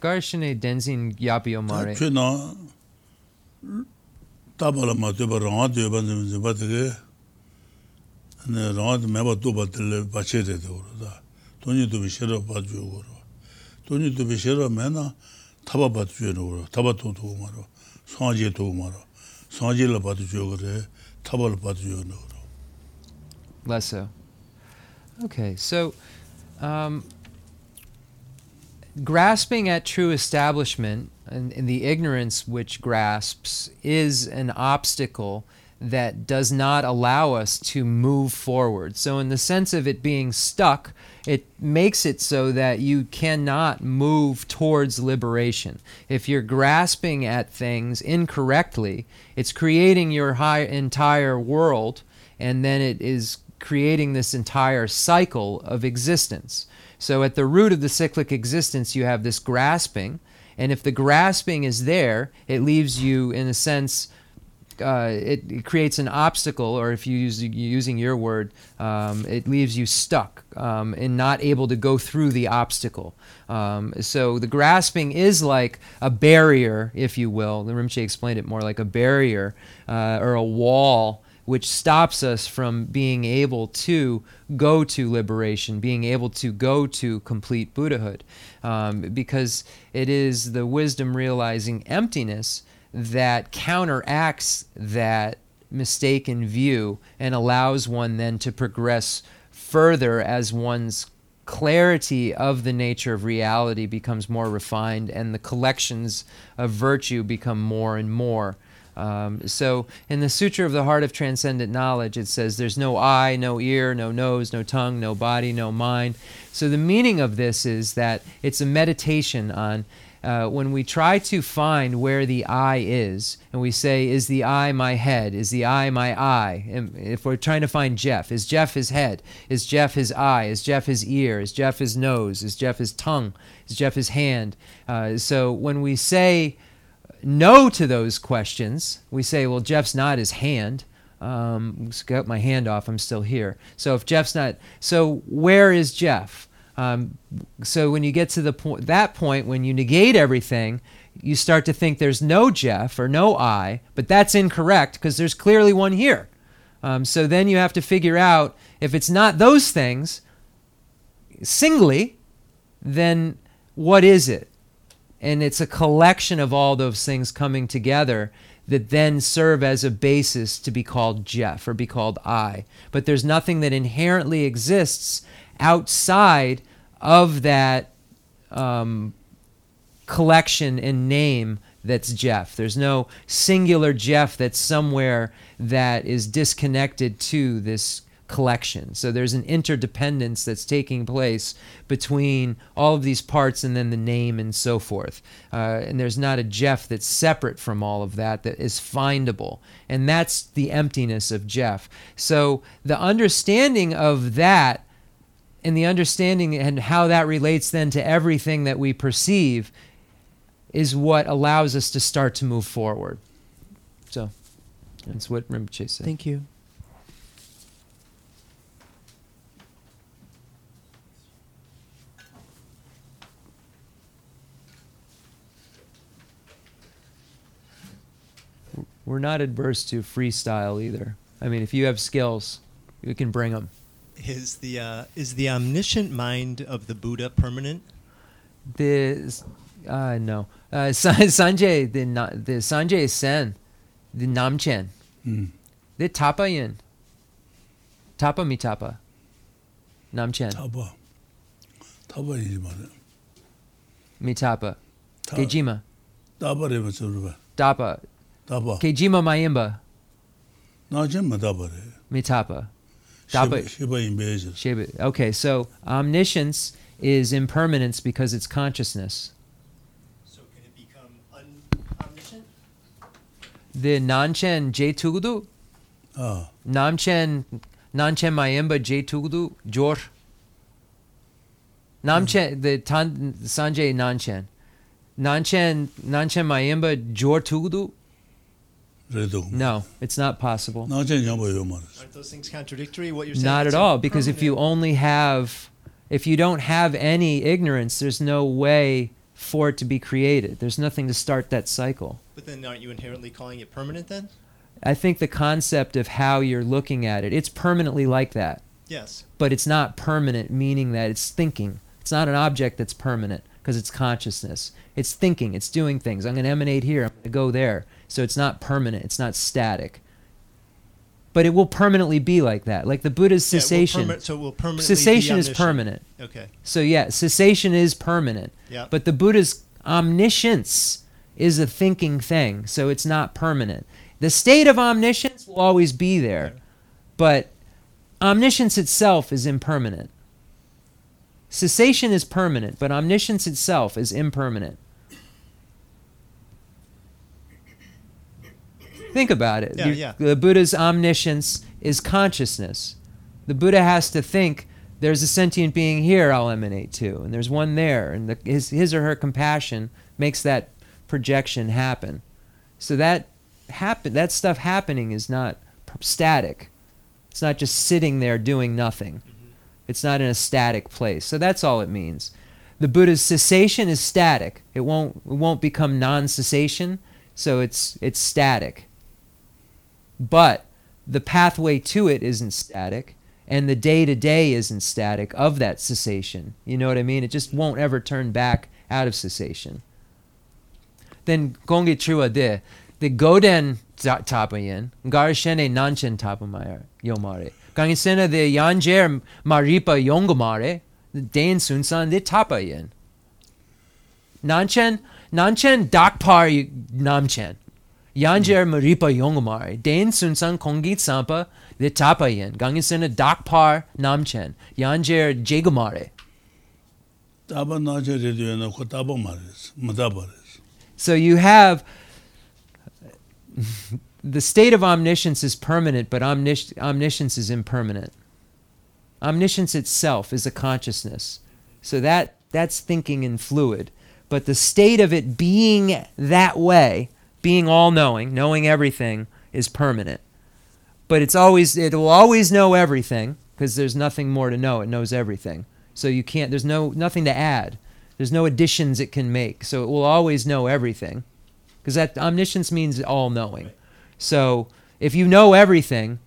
Garshane, Denzin, Yapi Omare. Tā chū nā, tāpa mā tuyō pa rāngā tuyō pa nzīm nzīm pa tige rāngā tu mē pa tū pa tīli pa chē tē tē koro tā tōnyī tu pi shērā pa tuyō koro tōnyī tu pi shērā mē na tāpa pa tuyō koro tāpa tō tō mā rō sāngjī tō mā rō sāngjī la pa tuyō koro tāpa la pa tuyō koro Less so. Okay, so um, grasping at true establishment and, and the ignorance which grasps is an obstacle that does not allow us to move forward. So, in the sense of it being stuck, it makes it so that you cannot move towards liberation. If you're grasping at things incorrectly, it's creating your entire world, and then it is creating this entire cycle of existence. So, at the root of the cyclic existence, you have this grasping, and if the grasping is there, it leaves you, in a sense, uh, it, it creates an obstacle, or if you use using your word, um, it leaves you stuck um, and not able to go through the obstacle. Um, so the grasping is like a barrier, if you will. The Rinpoche explained it more like a barrier uh, or a wall which stops us from being able to go to liberation, being able to go to complete Buddhahood, um, because it is the wisdom realizing emptiness that counteracts that mistaken view and allows one then to progress further as one's clarity of the nature of reality becomes more refined and the collections of virtue become more and more. Um, so, in the Sutra of the Heart of Transcendent Knowledge, it says there's no eye, no ear, no nose, no tongue, no body, no mind. So, the meaning of this is that it's a meditation on uh, when we try to find where the eye is, and we say, Is the eye my head? Is the eye my eye? And if we're trying to find Jeff, is Jeff his head? Is Jeff his eye? Is Jeff his ear? Is Jeff his nose? Is Jeff his tongue? Is Jeff his hand? Uh, so when we say no to those questions, we say, Well, Jeff's not his hand. Um, got my hand off. I'm still here. So if Jeff's not, so where is Jeff? Um, so when you get to the point, that point, when you negate everything, you start to think there's no Jeff or no I, but that's incorrect because there's clearly one here. Um, so then you have to figure out if it's not those things singly, then what is it? And it's a collection of all those things coming together that then serve as a basis to be called Jeff or be called I. But there's nothing that inherently exists outside of that um, collection and name that's Jeff. There's no singular Jeff that's somewhere that is disconnected to this collection. So there's an interdependence that's taking place between all of these parts and then the name and so forth. Uh, and there's not a Jeff that's separate from all of that that is findable. And that's the emptiness of Jeff. So the understanding of that and the understanding and how that relates then to everything that we perceive is what allows us to start to move forward. So that's what Rinpoche said. Thank you. we're not adverse to freestyle either. I mean, if you have skills, you can bring them. Is the uh, is the omniscient mind of the Buddha permanent? The uh, no, uh, Sanjay the the Sanjay Sen, the Namchen, mm. the Tapayan, Tapa Mitapa, Namchen. Tapa, Tapa Mitapa, Gejima. Tapa Tapa Tapa. Kejima Mayimba. Najima Tapa. Mitapa. Tapa. Shiba, Shiba Okay, so omniscience is impermanence because it's consciousness. So can it become un- omniscient? The Nanchen Jetugudu. Ah. Namchen Nanchen Mayimba Jetugudu Jor. Namchen the Tan Sanjay Nanchen. Nanchen Nanchen Mayimba Jor Tugudu. No, it's not possible. Aren't those things contradictory? What you're saying? Not at all, because if you only have, if you don't have any ignorance, there's no way for it to be created. There's nothing to start that cycle. But then, aren't you inherently calling it permanent then? I think the concept of how you're looking at it, it's permanently like that. Yes. But it's not permanent, meaning that it's thinking. It's not an object that's permanent because it's consciousness. It's thinking. It's doing things. I'm going to emanate here. I'm going to go there so it's not permanent, it's not static. But it will permanently be like that. Like the Buddha's Yeah, it cessation. perma- so it will permanently be cessation is permanent. Okay. So yeah, cessation is permanent. Yeah. But the Buddha's omniscience is a thinking thing, so it's not permanent. The state of omniscience will always be there, but omniscience itself is impermanent. Cessation is permanent, but omniscience itself is impermanent. Think about it. Yeah, yeah. The Buddha's omniscience is consciousness. The Buddha has to think there's a sentient being here I'll emanate to, and there's one there, and the, his, his or her compassion makes that projection happen. So that happen that stuff happening is not static. It's not just sitting there doing nothing. Mm-hmm. It's not in a static place. So that's all it means. The Buddha's cessation is static. It won't it won't become non-cessation, so it's it's static. But the pathway to it isn't static, and the day to day isn't static of that cessation. You know what I mean? It just won't ever turn back out of cessation. Then gongi chua de the goden tapayin garshene nanchen tapamaya yomare. Gangisena de yanjer maripa yongomare den sunsan de tapayin. Nanchen nanchen dakpar namchen. Yanjer Maripa Yongomari, Dain Sunsan Kongit Sampa, the Tapayen, Gangisena Dakpar Namchen, Yanjer Jegomare. So you have the state of omniscience is permanent, but omnis- omniscience is impermanent. Omniscience itself is a consciousness. So that that's thinking in fluid. But the state of it being that way being all knowing, knowing everything, is permanent. But it's always it will always know everything because there's nothing more to know. It knows everything. So you can't there's no nothing to add. There's no additions it can make. So it will always know everything. Because that omniscience means all knowing. So if you know everything,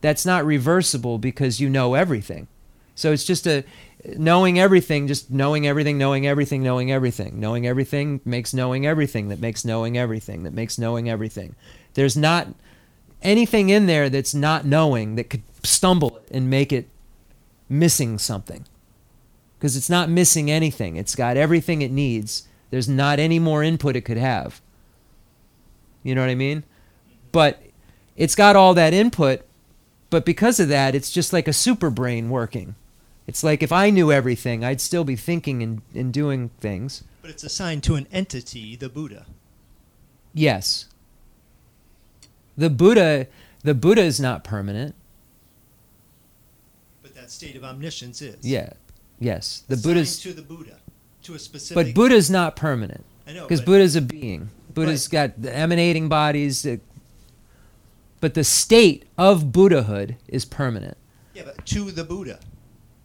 that's not reversible because you know everything. So it's just a knowing everything, just knowing everything, knowing everything, knowing everything. Knowing everything makes knowing everything that makes knowing everything that makes knowing everything. There's not anything in there that's not knowing that could stumble and make it missing something. Because it's not missing anything. It's got everything it needs. There's not any more input it could have. You know what I mean? But it's got all that input, but because of that, it's just like a super brain working. It's like if I knew everything, I'd still be thinking and, and doing things. But it's assigned to an entity, the Buddha. Yes. The Buddha the Buddha is not permanent. But that state of omniscience is. Yeah. Yes. The Assigned Buddha's to the Buddha, to a specific. but Buddha's not permanent. I know, Because Buddha's a being. Buddha's got the emanating bodies. uh, But the state of Buddhahood is permanent. Yeah, but to the Buddha,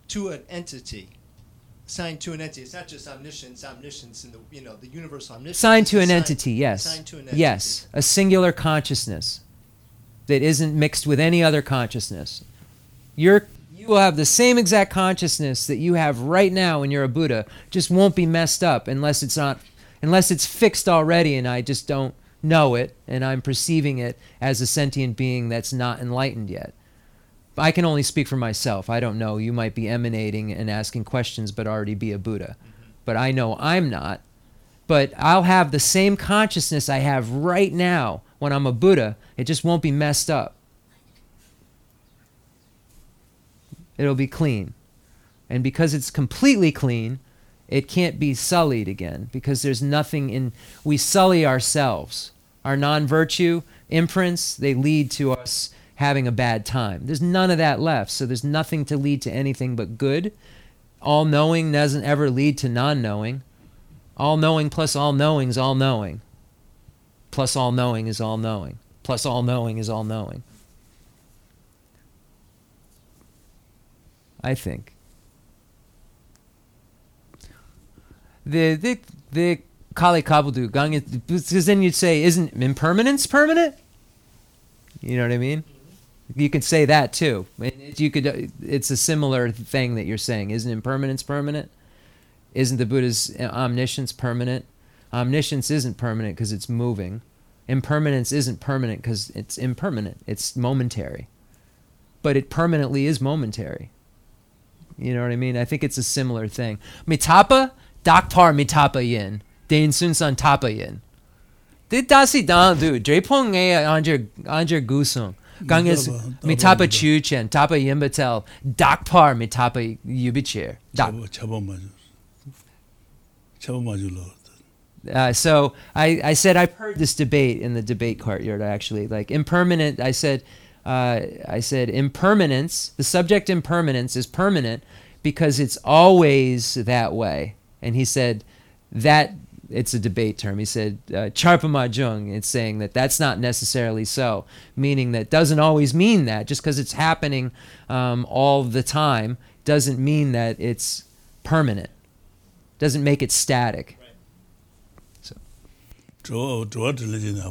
to an entity, assigned to an entity. It's not just omniscience, omniscience in the you know the universal omniscience. Signed to an assigned- entity, yes. To an entity. Yes, a singular consciousness that isn't mixed with any other consciousness. You're you will have the same exact consciousness that you have right now when you're a Buddha, just won't be messed up unless it's not unless it's fixed already and I just don't know it and I'm perceiving it as a sentient being that's not enlightened yet. I can only speak for myself. I don't know. You might be emanating and asking questions but already be a Buddha. Mm-hmm. But I know I'm not but I'll have the same consciousness I have right now when I'm a Buddha. It just won't be messed up. It'll be clean. And because it's completely clean, it can't be sullied again because there's nothing in. We sully ourselves. Our non virtue imprints, they lead to us having a bad time. There's none of that left. So there's nothing to lead to anything but good. All knowing doesn't ever lead to non knowing. All knowing plus all knowing is all knowing. Plus all knowing is all knowing. Plus all knowing is all knowing. I think. The the the Kali Kabudu gang because then you'd say isn't impermanence permanent? You know what I mean? You could say that too. You could. Uh, it's a similar thing that you're saying. Isn't impermanence permanent? Isn't the Buddha's uh, omniscience permanent? Omniscience isn't permanent because it's moving. Impermanence isn't permanent because it's impermanent. It's momentary. But it permanently is momentary. You know what I mean? I think it's a similar thing. Mitapa, dakpar mitapa yin. Dain sun san tapa yin. Did dasi dan du, drepong anja gusung. Ganges mitapa chuchen, tapa yimbatel, dakpar mitapa yubichir. Uh, so I, I said I've heard this debate in the debate courtyard actually. Like impermanent I said uh, I said impermanence the subject impermanence is permanent because it's always that way. And he said that it's a debate term. He said uh. It's saying that that's not necessarily so, meaning that doesn't always mean that. Just because it's happening um, all the time doesn't mean that it's permanent. Doesn't make it static. Right. So.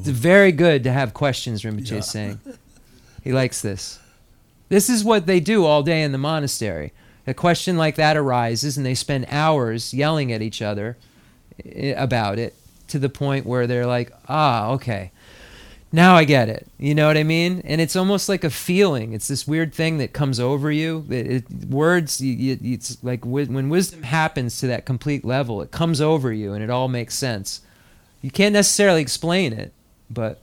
It's very good to have questions, Rinpoche yeah. saying. He likes this. This is what they do all day in the monastery. A question like that arises, and they spend hours yelling at each other about it to the point where they're like, ah, okay, now I get it. You know what I mean? And it's almost like a feeling. It's this weird thing that comes over you. It, it, words, you, you, it's like wi- when wisdom happens to that complete level, it comes over you and it all makes sense. You can't necessarily explain it, but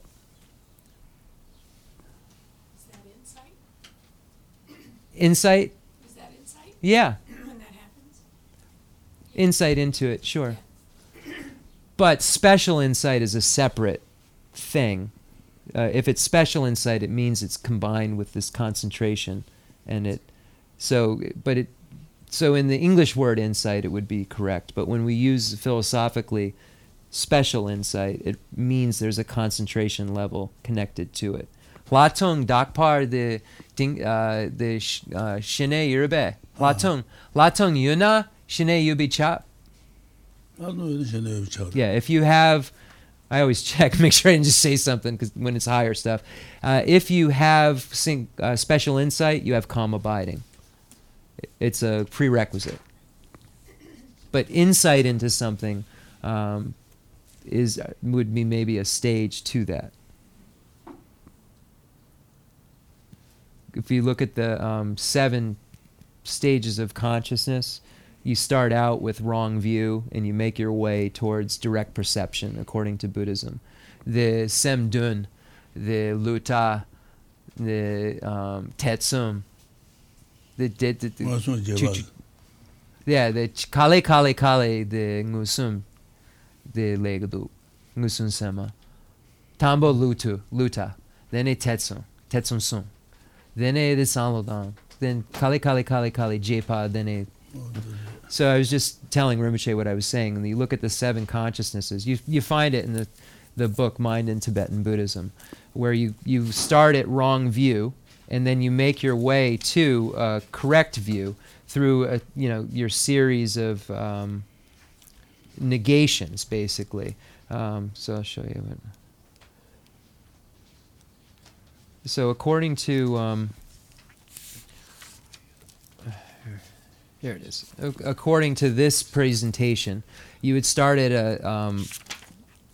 Is that insight? insight, Is that insight yeah. when that happens? Insight into it, sure. But special insight is a separate thing. Uh, if it's special insight, it means it's combined with this concentration, and it. So, but it. So in the English word insight, it would be correct. But when we use philosophically, special insight, it means there's a concentration level connected to it. Latong dakpar the ding uh, the sh- uh, shine yurbe. Latong latong yuna shine yubi chap. Yeah, if you have, I always check, make sure I didn't just say something because when it's higher stuff. Uh, if you have sing, uh, special insight, you have calm abiding. It's a prerequisite. But insight into something um, is uh, would be maybe a stage to that. If you look at the um, seven stages of consciousness, you start out with wrong view and you make your way towards direct perception according to Buddhism. The Semdun, the Luta, the um, Tetsum, the, the, the, the yeah, the ch- Kale Kale Kale, the Ngusum, the Legadu, Ngusun Sema, Tambo Lutu, Luta, then a Tetsum, Tetsum Sum, then a the Sanlodam, then Kale Kale Kale Kale Jepa, then a so I was just telling Rinpoche what I was saying, and you look at the seven consciousnesses. You you find it in the the book Mind in Tibetan Buddhism, where you you start at wrong view, and then you make your way to correct view through a, you know your series of um, negations, basically. Um, so I'll show you. So according to um, Here it is. Ac- According to this presentation, you would start at a um,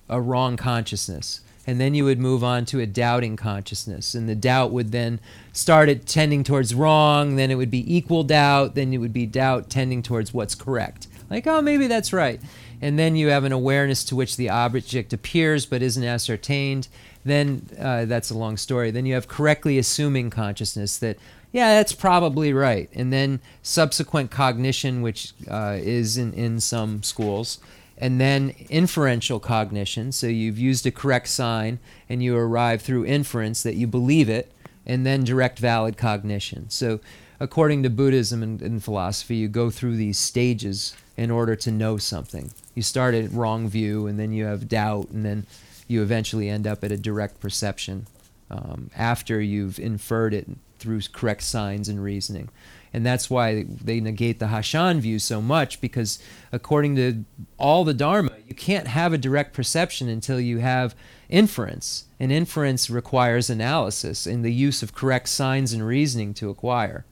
a wrong consciousness, and then you would move on to a doubting consciousness, and the doubt would then start at tending towards wrong. Then it would be equal doubt. Then it would be doubt tending towards what's correct. Like, oh, maybe that's right. And then you have an awareness to which the object appears but isn't ascertained. Then uh, that's a long story. Then you have correctly assuming consciousness that yeah, that's probably right. And then subsequent cognition, which uh, is in, in some schools, and then inferential cognition. So you've used a correct sign and you arrive through inference that you believe it, and then direct valid cognition. So, according to Buddhism and, and philosophy, you go through these stages in order to know something. You start at wrong view, and then you have doubt, and then you eventually end up at a direct perception um, after you've inferred it through correct signs and reasoning. And that's why they negate the Hashang view so much because, according to all the Dharma, you can't have a direct perception until you have inference. And inference requires analysis and the use of correct signs and reasoning to acquire.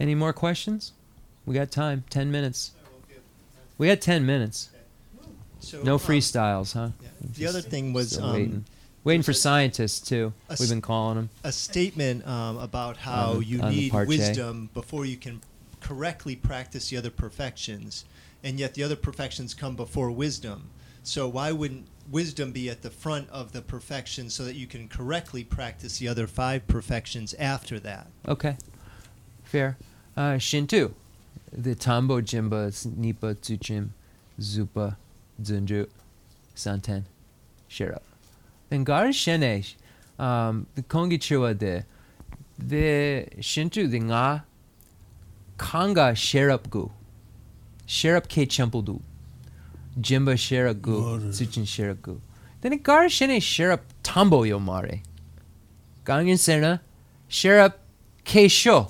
Any more questions? We got time. 10 minutes. We got 10 minutes. So, No um, freestyles, huh? yeah. The other thing was um, waiting. For scientists, too. We've been calling them. a statement um, about how the- you on the need wisdom before you can correctly practice the other perfections, and yet the other perfections come before wisdom. So why wouldn't wisdom be at the front of the perfection so that you can correctly practice the other five perfections after that? Okay, fair. Uh, Shintu, the Tambo Jimba Nipa Tsuchim Zupa Zunju Santen Shira. Then Gar Shene, um, the Kongi Chiwa de, the Shintu the Nga Kanga Sherap Gu, Sherap Ke Chempuldu, Jimba Shera Gu. Tsuchin Shera Gu. Then Gar Shene Sherap Tambo Yomare. Gangin Sena, Sherap Ke Sho.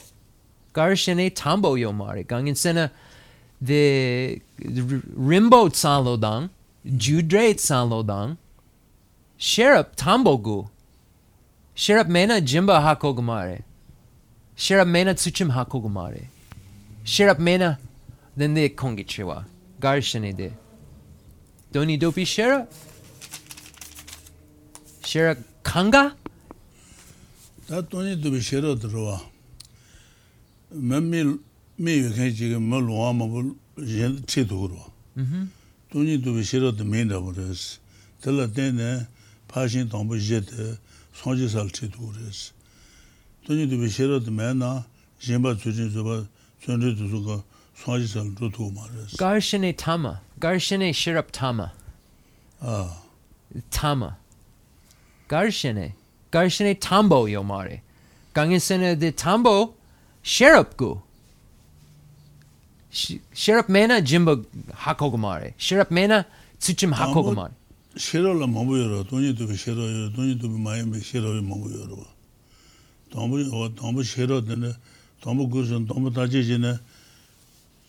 Garshene Tambo Yomare. Gangin Sena the Rimbo Tsanlodang, Judre Tsanlodang, Sherap Tambogu, Sherap Mena Jimba Hakogumare, Sherap Mena Tsuchim Hakogumare, Sherap Mena, then the Kongichiwa, Garshene de. Doni Dopi Shera? Shera Kanga? 다 돈이 또 비셔로 들어와. 맨미 미외 지금 뭐 로아마 뭐 체도 그러. Mm-hmm. 돈이 또 비셔로 더 메인다 버스. 들라 때네 파신 동부 제데 손지살 체도 그랬어. 돈이 또 비셔로 더 메나 제바 주진 저바 전제도 저거 swāji sāl rūtū mā rēs. Garshine tama. Garshine shirap tama. ā, Tama. Garshine. Garshine tambo yomare. Gangesene de tambo shirap gu. Sh- Shirap mena jimbo hakogomare. Shirap mena tsuchim Tambo- hakogomare. shirā lā māmbu yorō, tōnyi tūpi shirā yorō, tōnyi tūpi māyambi shiro la mabu yoro, tonyi tubi shiro yoro, tonyi tubi mayambi shiro yoro mabu yoro. Tombu yoro, tombu shiro dine, tombu kursun, tombu tachi jine,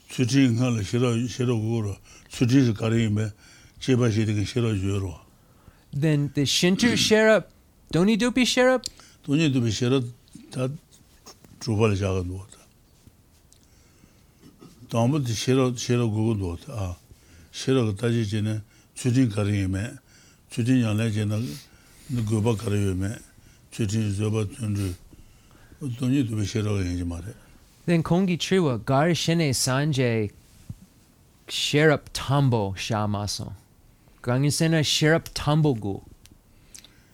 tsuti nga la shiro, shiro gugoro, tsuti zi kari yinbe, cheba shirikin shiro yoro. Then the Shinto shiro, tonyi tubi shiro? Tonyi tubi shiro, ta chubali chaga duwata. Tombu shiro, shiro gugu duwata, shiro tachi jine, tsūchī nyā lā jīne, nā gōpa kārī yīmē, tsūchī zōpa tūndrū, tōnyi tūpi shirā kā yīngi mā rē. then kongi triwa garshine sanje shirap tambo shamaso. Gangesena shirap tambo gu.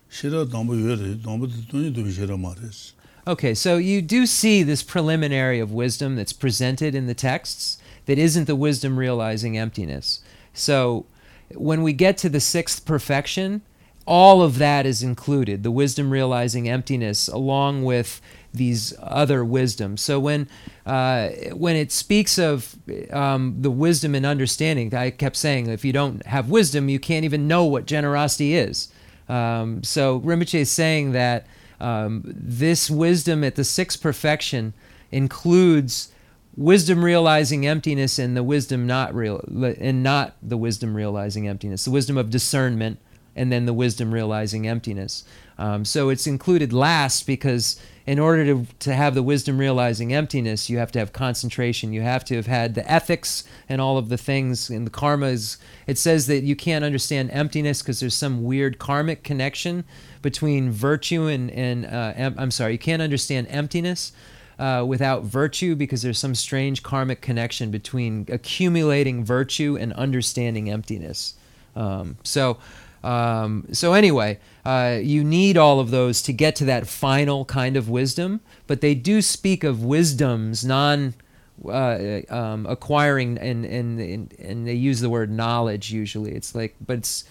shirā tōmbu yuwa rē, tōmbu tī tōnyi tūpi mā rē. Okay, so you do see this preliminary of wisdom that's presented in the texts that isn't the wisdom realizing emptiness. So when we get to the sixth perfection, all of that is included the wisdom realizing emptiness along with these other wisdoms. So when uh, when it speaks of um, the wisdom and understanding, I kept saying if you don't have wisdom, you can't even know what generosity is. Um, so Rinpoche is saying that um, this wisdom at the sixth perfection includes wisdom realizing emptiness and the wisdom not real and not the wisdom realizing emptiness. The wisdom of discernment and then the wisdom realizing emptiness. Um, so it's included last because in order to, to have the wisdom realizing emptiness you have to have concentration. You have to have had the ethics and all of the things and the karmas. It says that you can't understand emptiness because there's some weird karmic connection between virtue and, and uh, em- i'm sorry you can't understand emptiness uh, without virtue because there's some strange karmic connection between accumulating virtue and understanding emptiness. Um, so, um, so anyway, uh, you need all of those to get to that final kind of wisdom. But they do speak of wisdoms, non uh, um, acquiring, and, and and and they use the word knowledge usually. It's like, but it's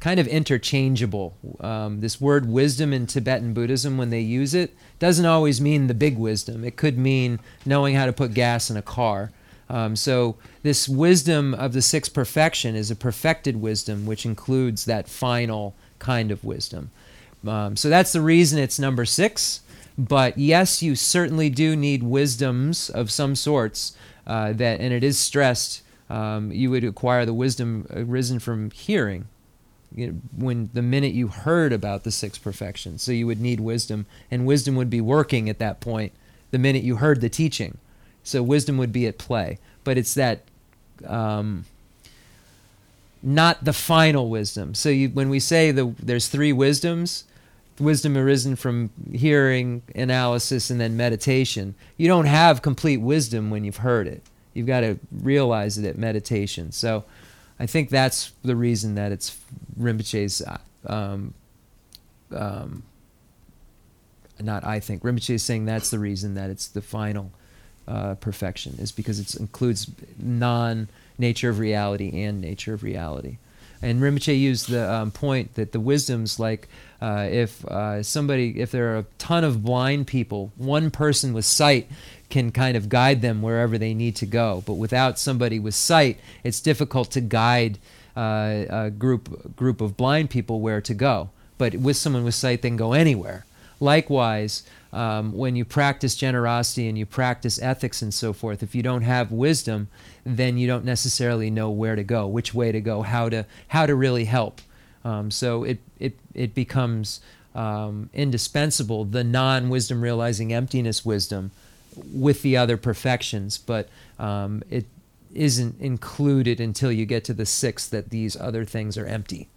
kind of interchangeable. Um, this word wisdom in Tibetan Buddhism, when they use it, doesn't always mean the big wisdom. It could mean knowing how to put gas in a car. Um, so, this wisdom of the sixth perfection is a perfected wisdom, which includes that final kind of wisdom. Um, so, that's the reason it's number six. But yes, you certainly do need wisdoms of some sorts uh, that, and it is stressed. Um, you would acquire the wisdom arisen from hearing, you know, when the minute you heard about the six perfections. So you would need wisdom, and wisdom would be working at that point the minute you heard the teaching. So wisdom would be at play. But it's that um, not the final wisdom. So you, when we say the, there's three wisdoms, wisdom arisen from hearing, analysis, and then meditation, you don't have complete wisdom when you've heard it. You've got to realize it at meditation. So I think that's the reason that it's Rinpoche's. uh, Um, um, not I think Rinpoche is saying that's the reason that it's the final uh, perfection is because it includes non nature of reality and nature of reality. And Rinpoche used the um, point that the wisdoms, like uh, if uh, somebody, if there are a ton of blind people, one person with sight can kind of guide them wherever they need to go. But without somebody with sight, it's difficult to guide uh, a group group of blind people where to go. But with someone with sight, they can go anywhere. Likewise, um, when you practice generosity and you practice ethics and so forth, if you don't have wisdom, then you don't necessarily know where to go, which way to go, how to how to really help. Um, so it it it becomes um, indispensable the non-wisdom realizing emptiness wisdom with the other perfections, but um, it isn't included until you get to the sixth that these other things are empty.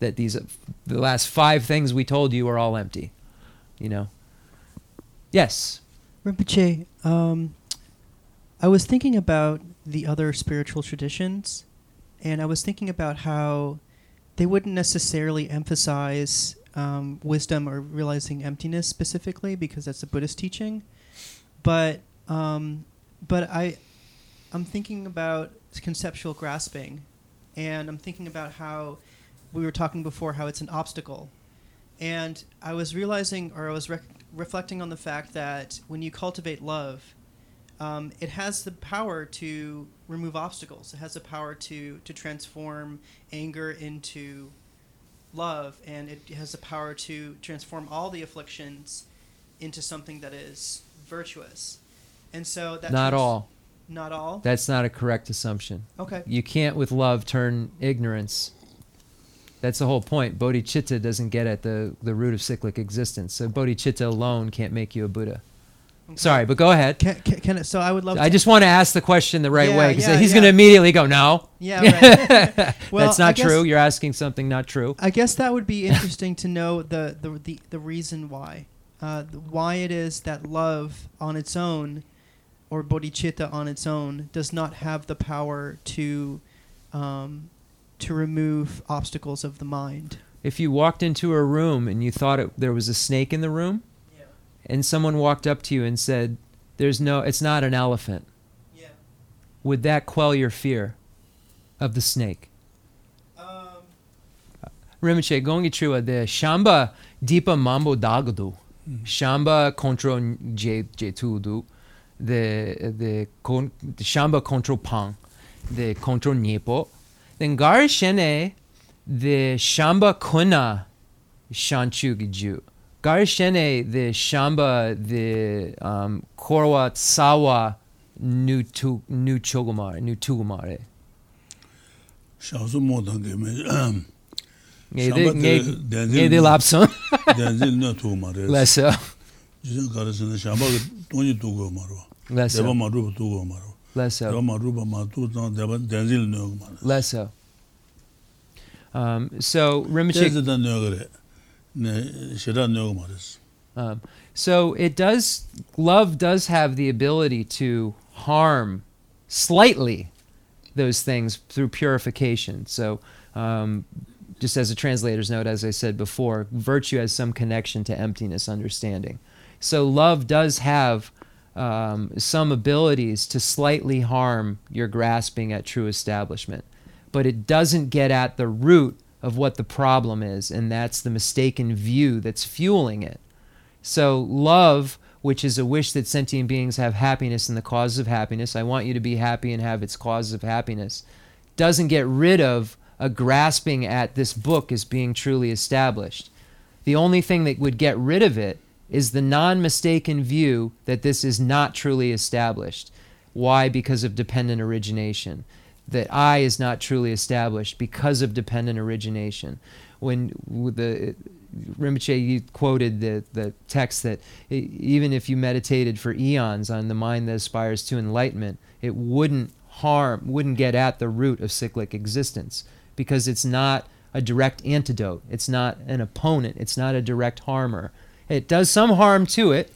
That these the last five things we told you are all empty. You know. Yes. Rinpoche, um, I was thinking about the other spiritual traditions, and I was thinking about how they wouldn't necessarily emphasize um, wisdom or realizing emptiness specifically because that's a Buddhist teaching, but um, but I I'm thinking about conceptual grasping, and I'm thinking about how we were talking before how it's an obstacle, and I was realizing, or I was rec- reflecting on the fact that when you cultivate love, um, it has the power to remove obstacles. It has the power to to transform anger into love, and it has the power to transform all the afflictions into something that is virtuous. And so that Not all. Not all. That's not a correct assumption. okay. You can't, with love, turn ignorance. That's the whole point. Bodhicitta doesn't get at the, the root of cyclic existence. So bodhicitta alone can't make you a Buddha. Okay. Sorry, but go ahead. Can, can, can it, so I would love. I just want to ask the question the right Yeah, way because yeah, he's yeah. going to immediately go, no. Yeah. Right. Well, That's not guess- true. You're asking something not true. I guess that would be interesting to know the the the, the reason why, uh, why it is that love on its own, or bodhicitta on its own, does not have the power to, um, to remove obstacles of the mind. If you walked into a room and you thought it, there was a snake in the room, Yeah. and someone walked up to you and said, "There's no, it's not an elephant," Yeah. would that quell your fear of the snake? Um, Rinpoche, chua de shamba deepa mambo dagadu. Mm-hmm. Shamba control J Jetudu, the the, con, the Shamba control Pang, the control Niepo, then Garishene the Shamba Kuna Shanchugiju. Garishene the Shamba the um, Korwa Tsawa Nutu Nutugumare Nutugumare. 小时候没当给没。Neydi? Ne, neydi denzil ne. Cizin karısını tan denzil ne Um, so Rimachik... Denzil de ne ne şira ne. Um, so it does, love does have the ability to harm slightly those things through purification. So um, just as a translator's note, as I said before, virtue has some connection to emptiness understanding. So, love does have um, some abilities to slightly harm your grasping at true establishment, but it doesn't get at the root of what the problem is, and that's the mistaken view that's fueling it. So, love, which is a wish that sentient beings have happiness and the causes of happiness, I want you to be happy and have its causes of happiness, doesn't get rid of a grasping at this book as being truly established. The only thing that would get rid of it is the non mistaken view that this is not truly established. Why? Because of dependent origination. That I is not truly established because of dependent origination. When the Rinpoche you quoted the, the text that even if you meditated for eons on the mind that aspires to enlightenment, it wouldn't harm, wouldn't get at the root of cyclic existence because it's not a direct antidote. It's not an opponent. It's not a direct harmer. It does some harm to it,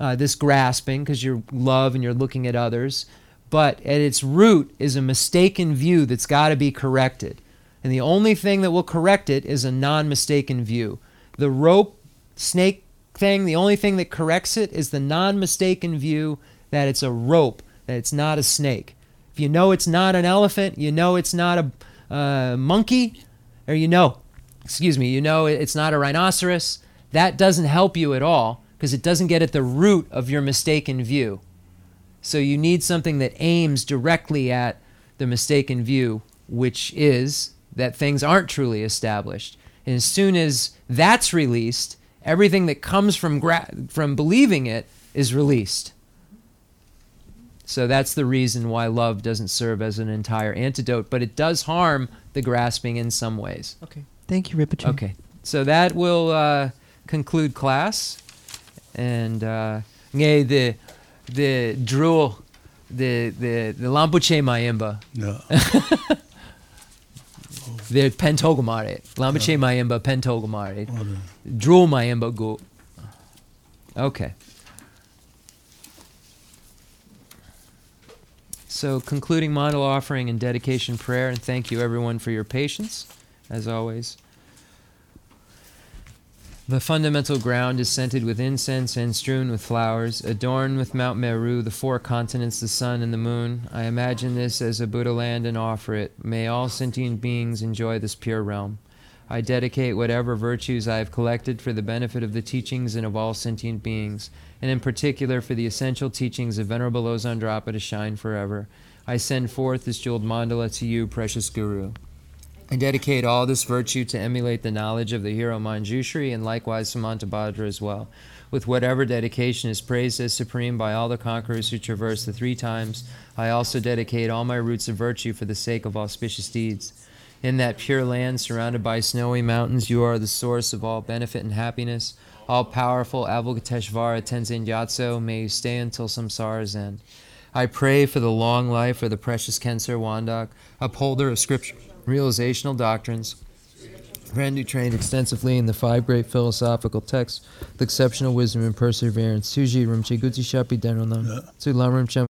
uh, this grasping, because you're love and you're looking at others. But at its root is a mistaken view that's got to be corrected. And the only thing that will correct it is a non mistaken view. The rope snake thing, the only thing that corrects it is the non mistaken view that it's a rope, that it's not a snake. If you know it's not an elephant, you know it's not a uh, monkey, or you know, excuse me, you know it's not a rhinoceros, that doesn't help you at all because it doesn't get at the root of your mistaken view. So you need something that aims directly at the mistaken view, which is that things aren't truly established. And as soon as that's released, everything that comes from gra- from believing it is released. So that's the reason why love doesn't serve as an entire antidote, but it does harm the grasping in some ways. Okay. Thank you, Rinpoche. Okay. So that will uh, conclude class. And uh, the the drool the the the lampuche mayimba. No. the pentogomare. Lampuche mayimba pentogomare. Drool mayimba go. Okay. So concluding model offering and dedication prayer, and thank you everyone for your patience, as always. The fundamental ground is scented with incense and strewn with flowers, adorned with Mount Meru, the four continents, the sun, and the moon. I imagine this as a Buddha land and offer it. May all sentient beings enjoy this pure realm. I dedicate whatever virtues I have collected for the benefit of the teachings and of all sentient beings, and in particular for the essential teachings of Venerable Losang Dragpa to shine forever. I send forth this jeweled mandala to you, precious Guru. I dedicate all this virtue to emulate the knowledge of the hero Manjushri and likewise Samantabhadra as well. With whatever dedication is praised as supreme by all the conquerors who traverse the three times, I also dedicate all my roots of virtue for the sake of auspicious deeds. In that pure land surrounded by snowy mountains, you are the source of all benefit and happiness. All powerful Avalokiteshvara Tenzin Gyatso, may you stay until samsara's end. I pray for the long life of the precious Khensur Wangdak, upholder of scripture realizational doctrines, friend who trained extensively in the five great philosophical texts with exceptional wisdom and perseverance. Suji Rum Chiguti Shapi Denonam. Sulam Rum Cham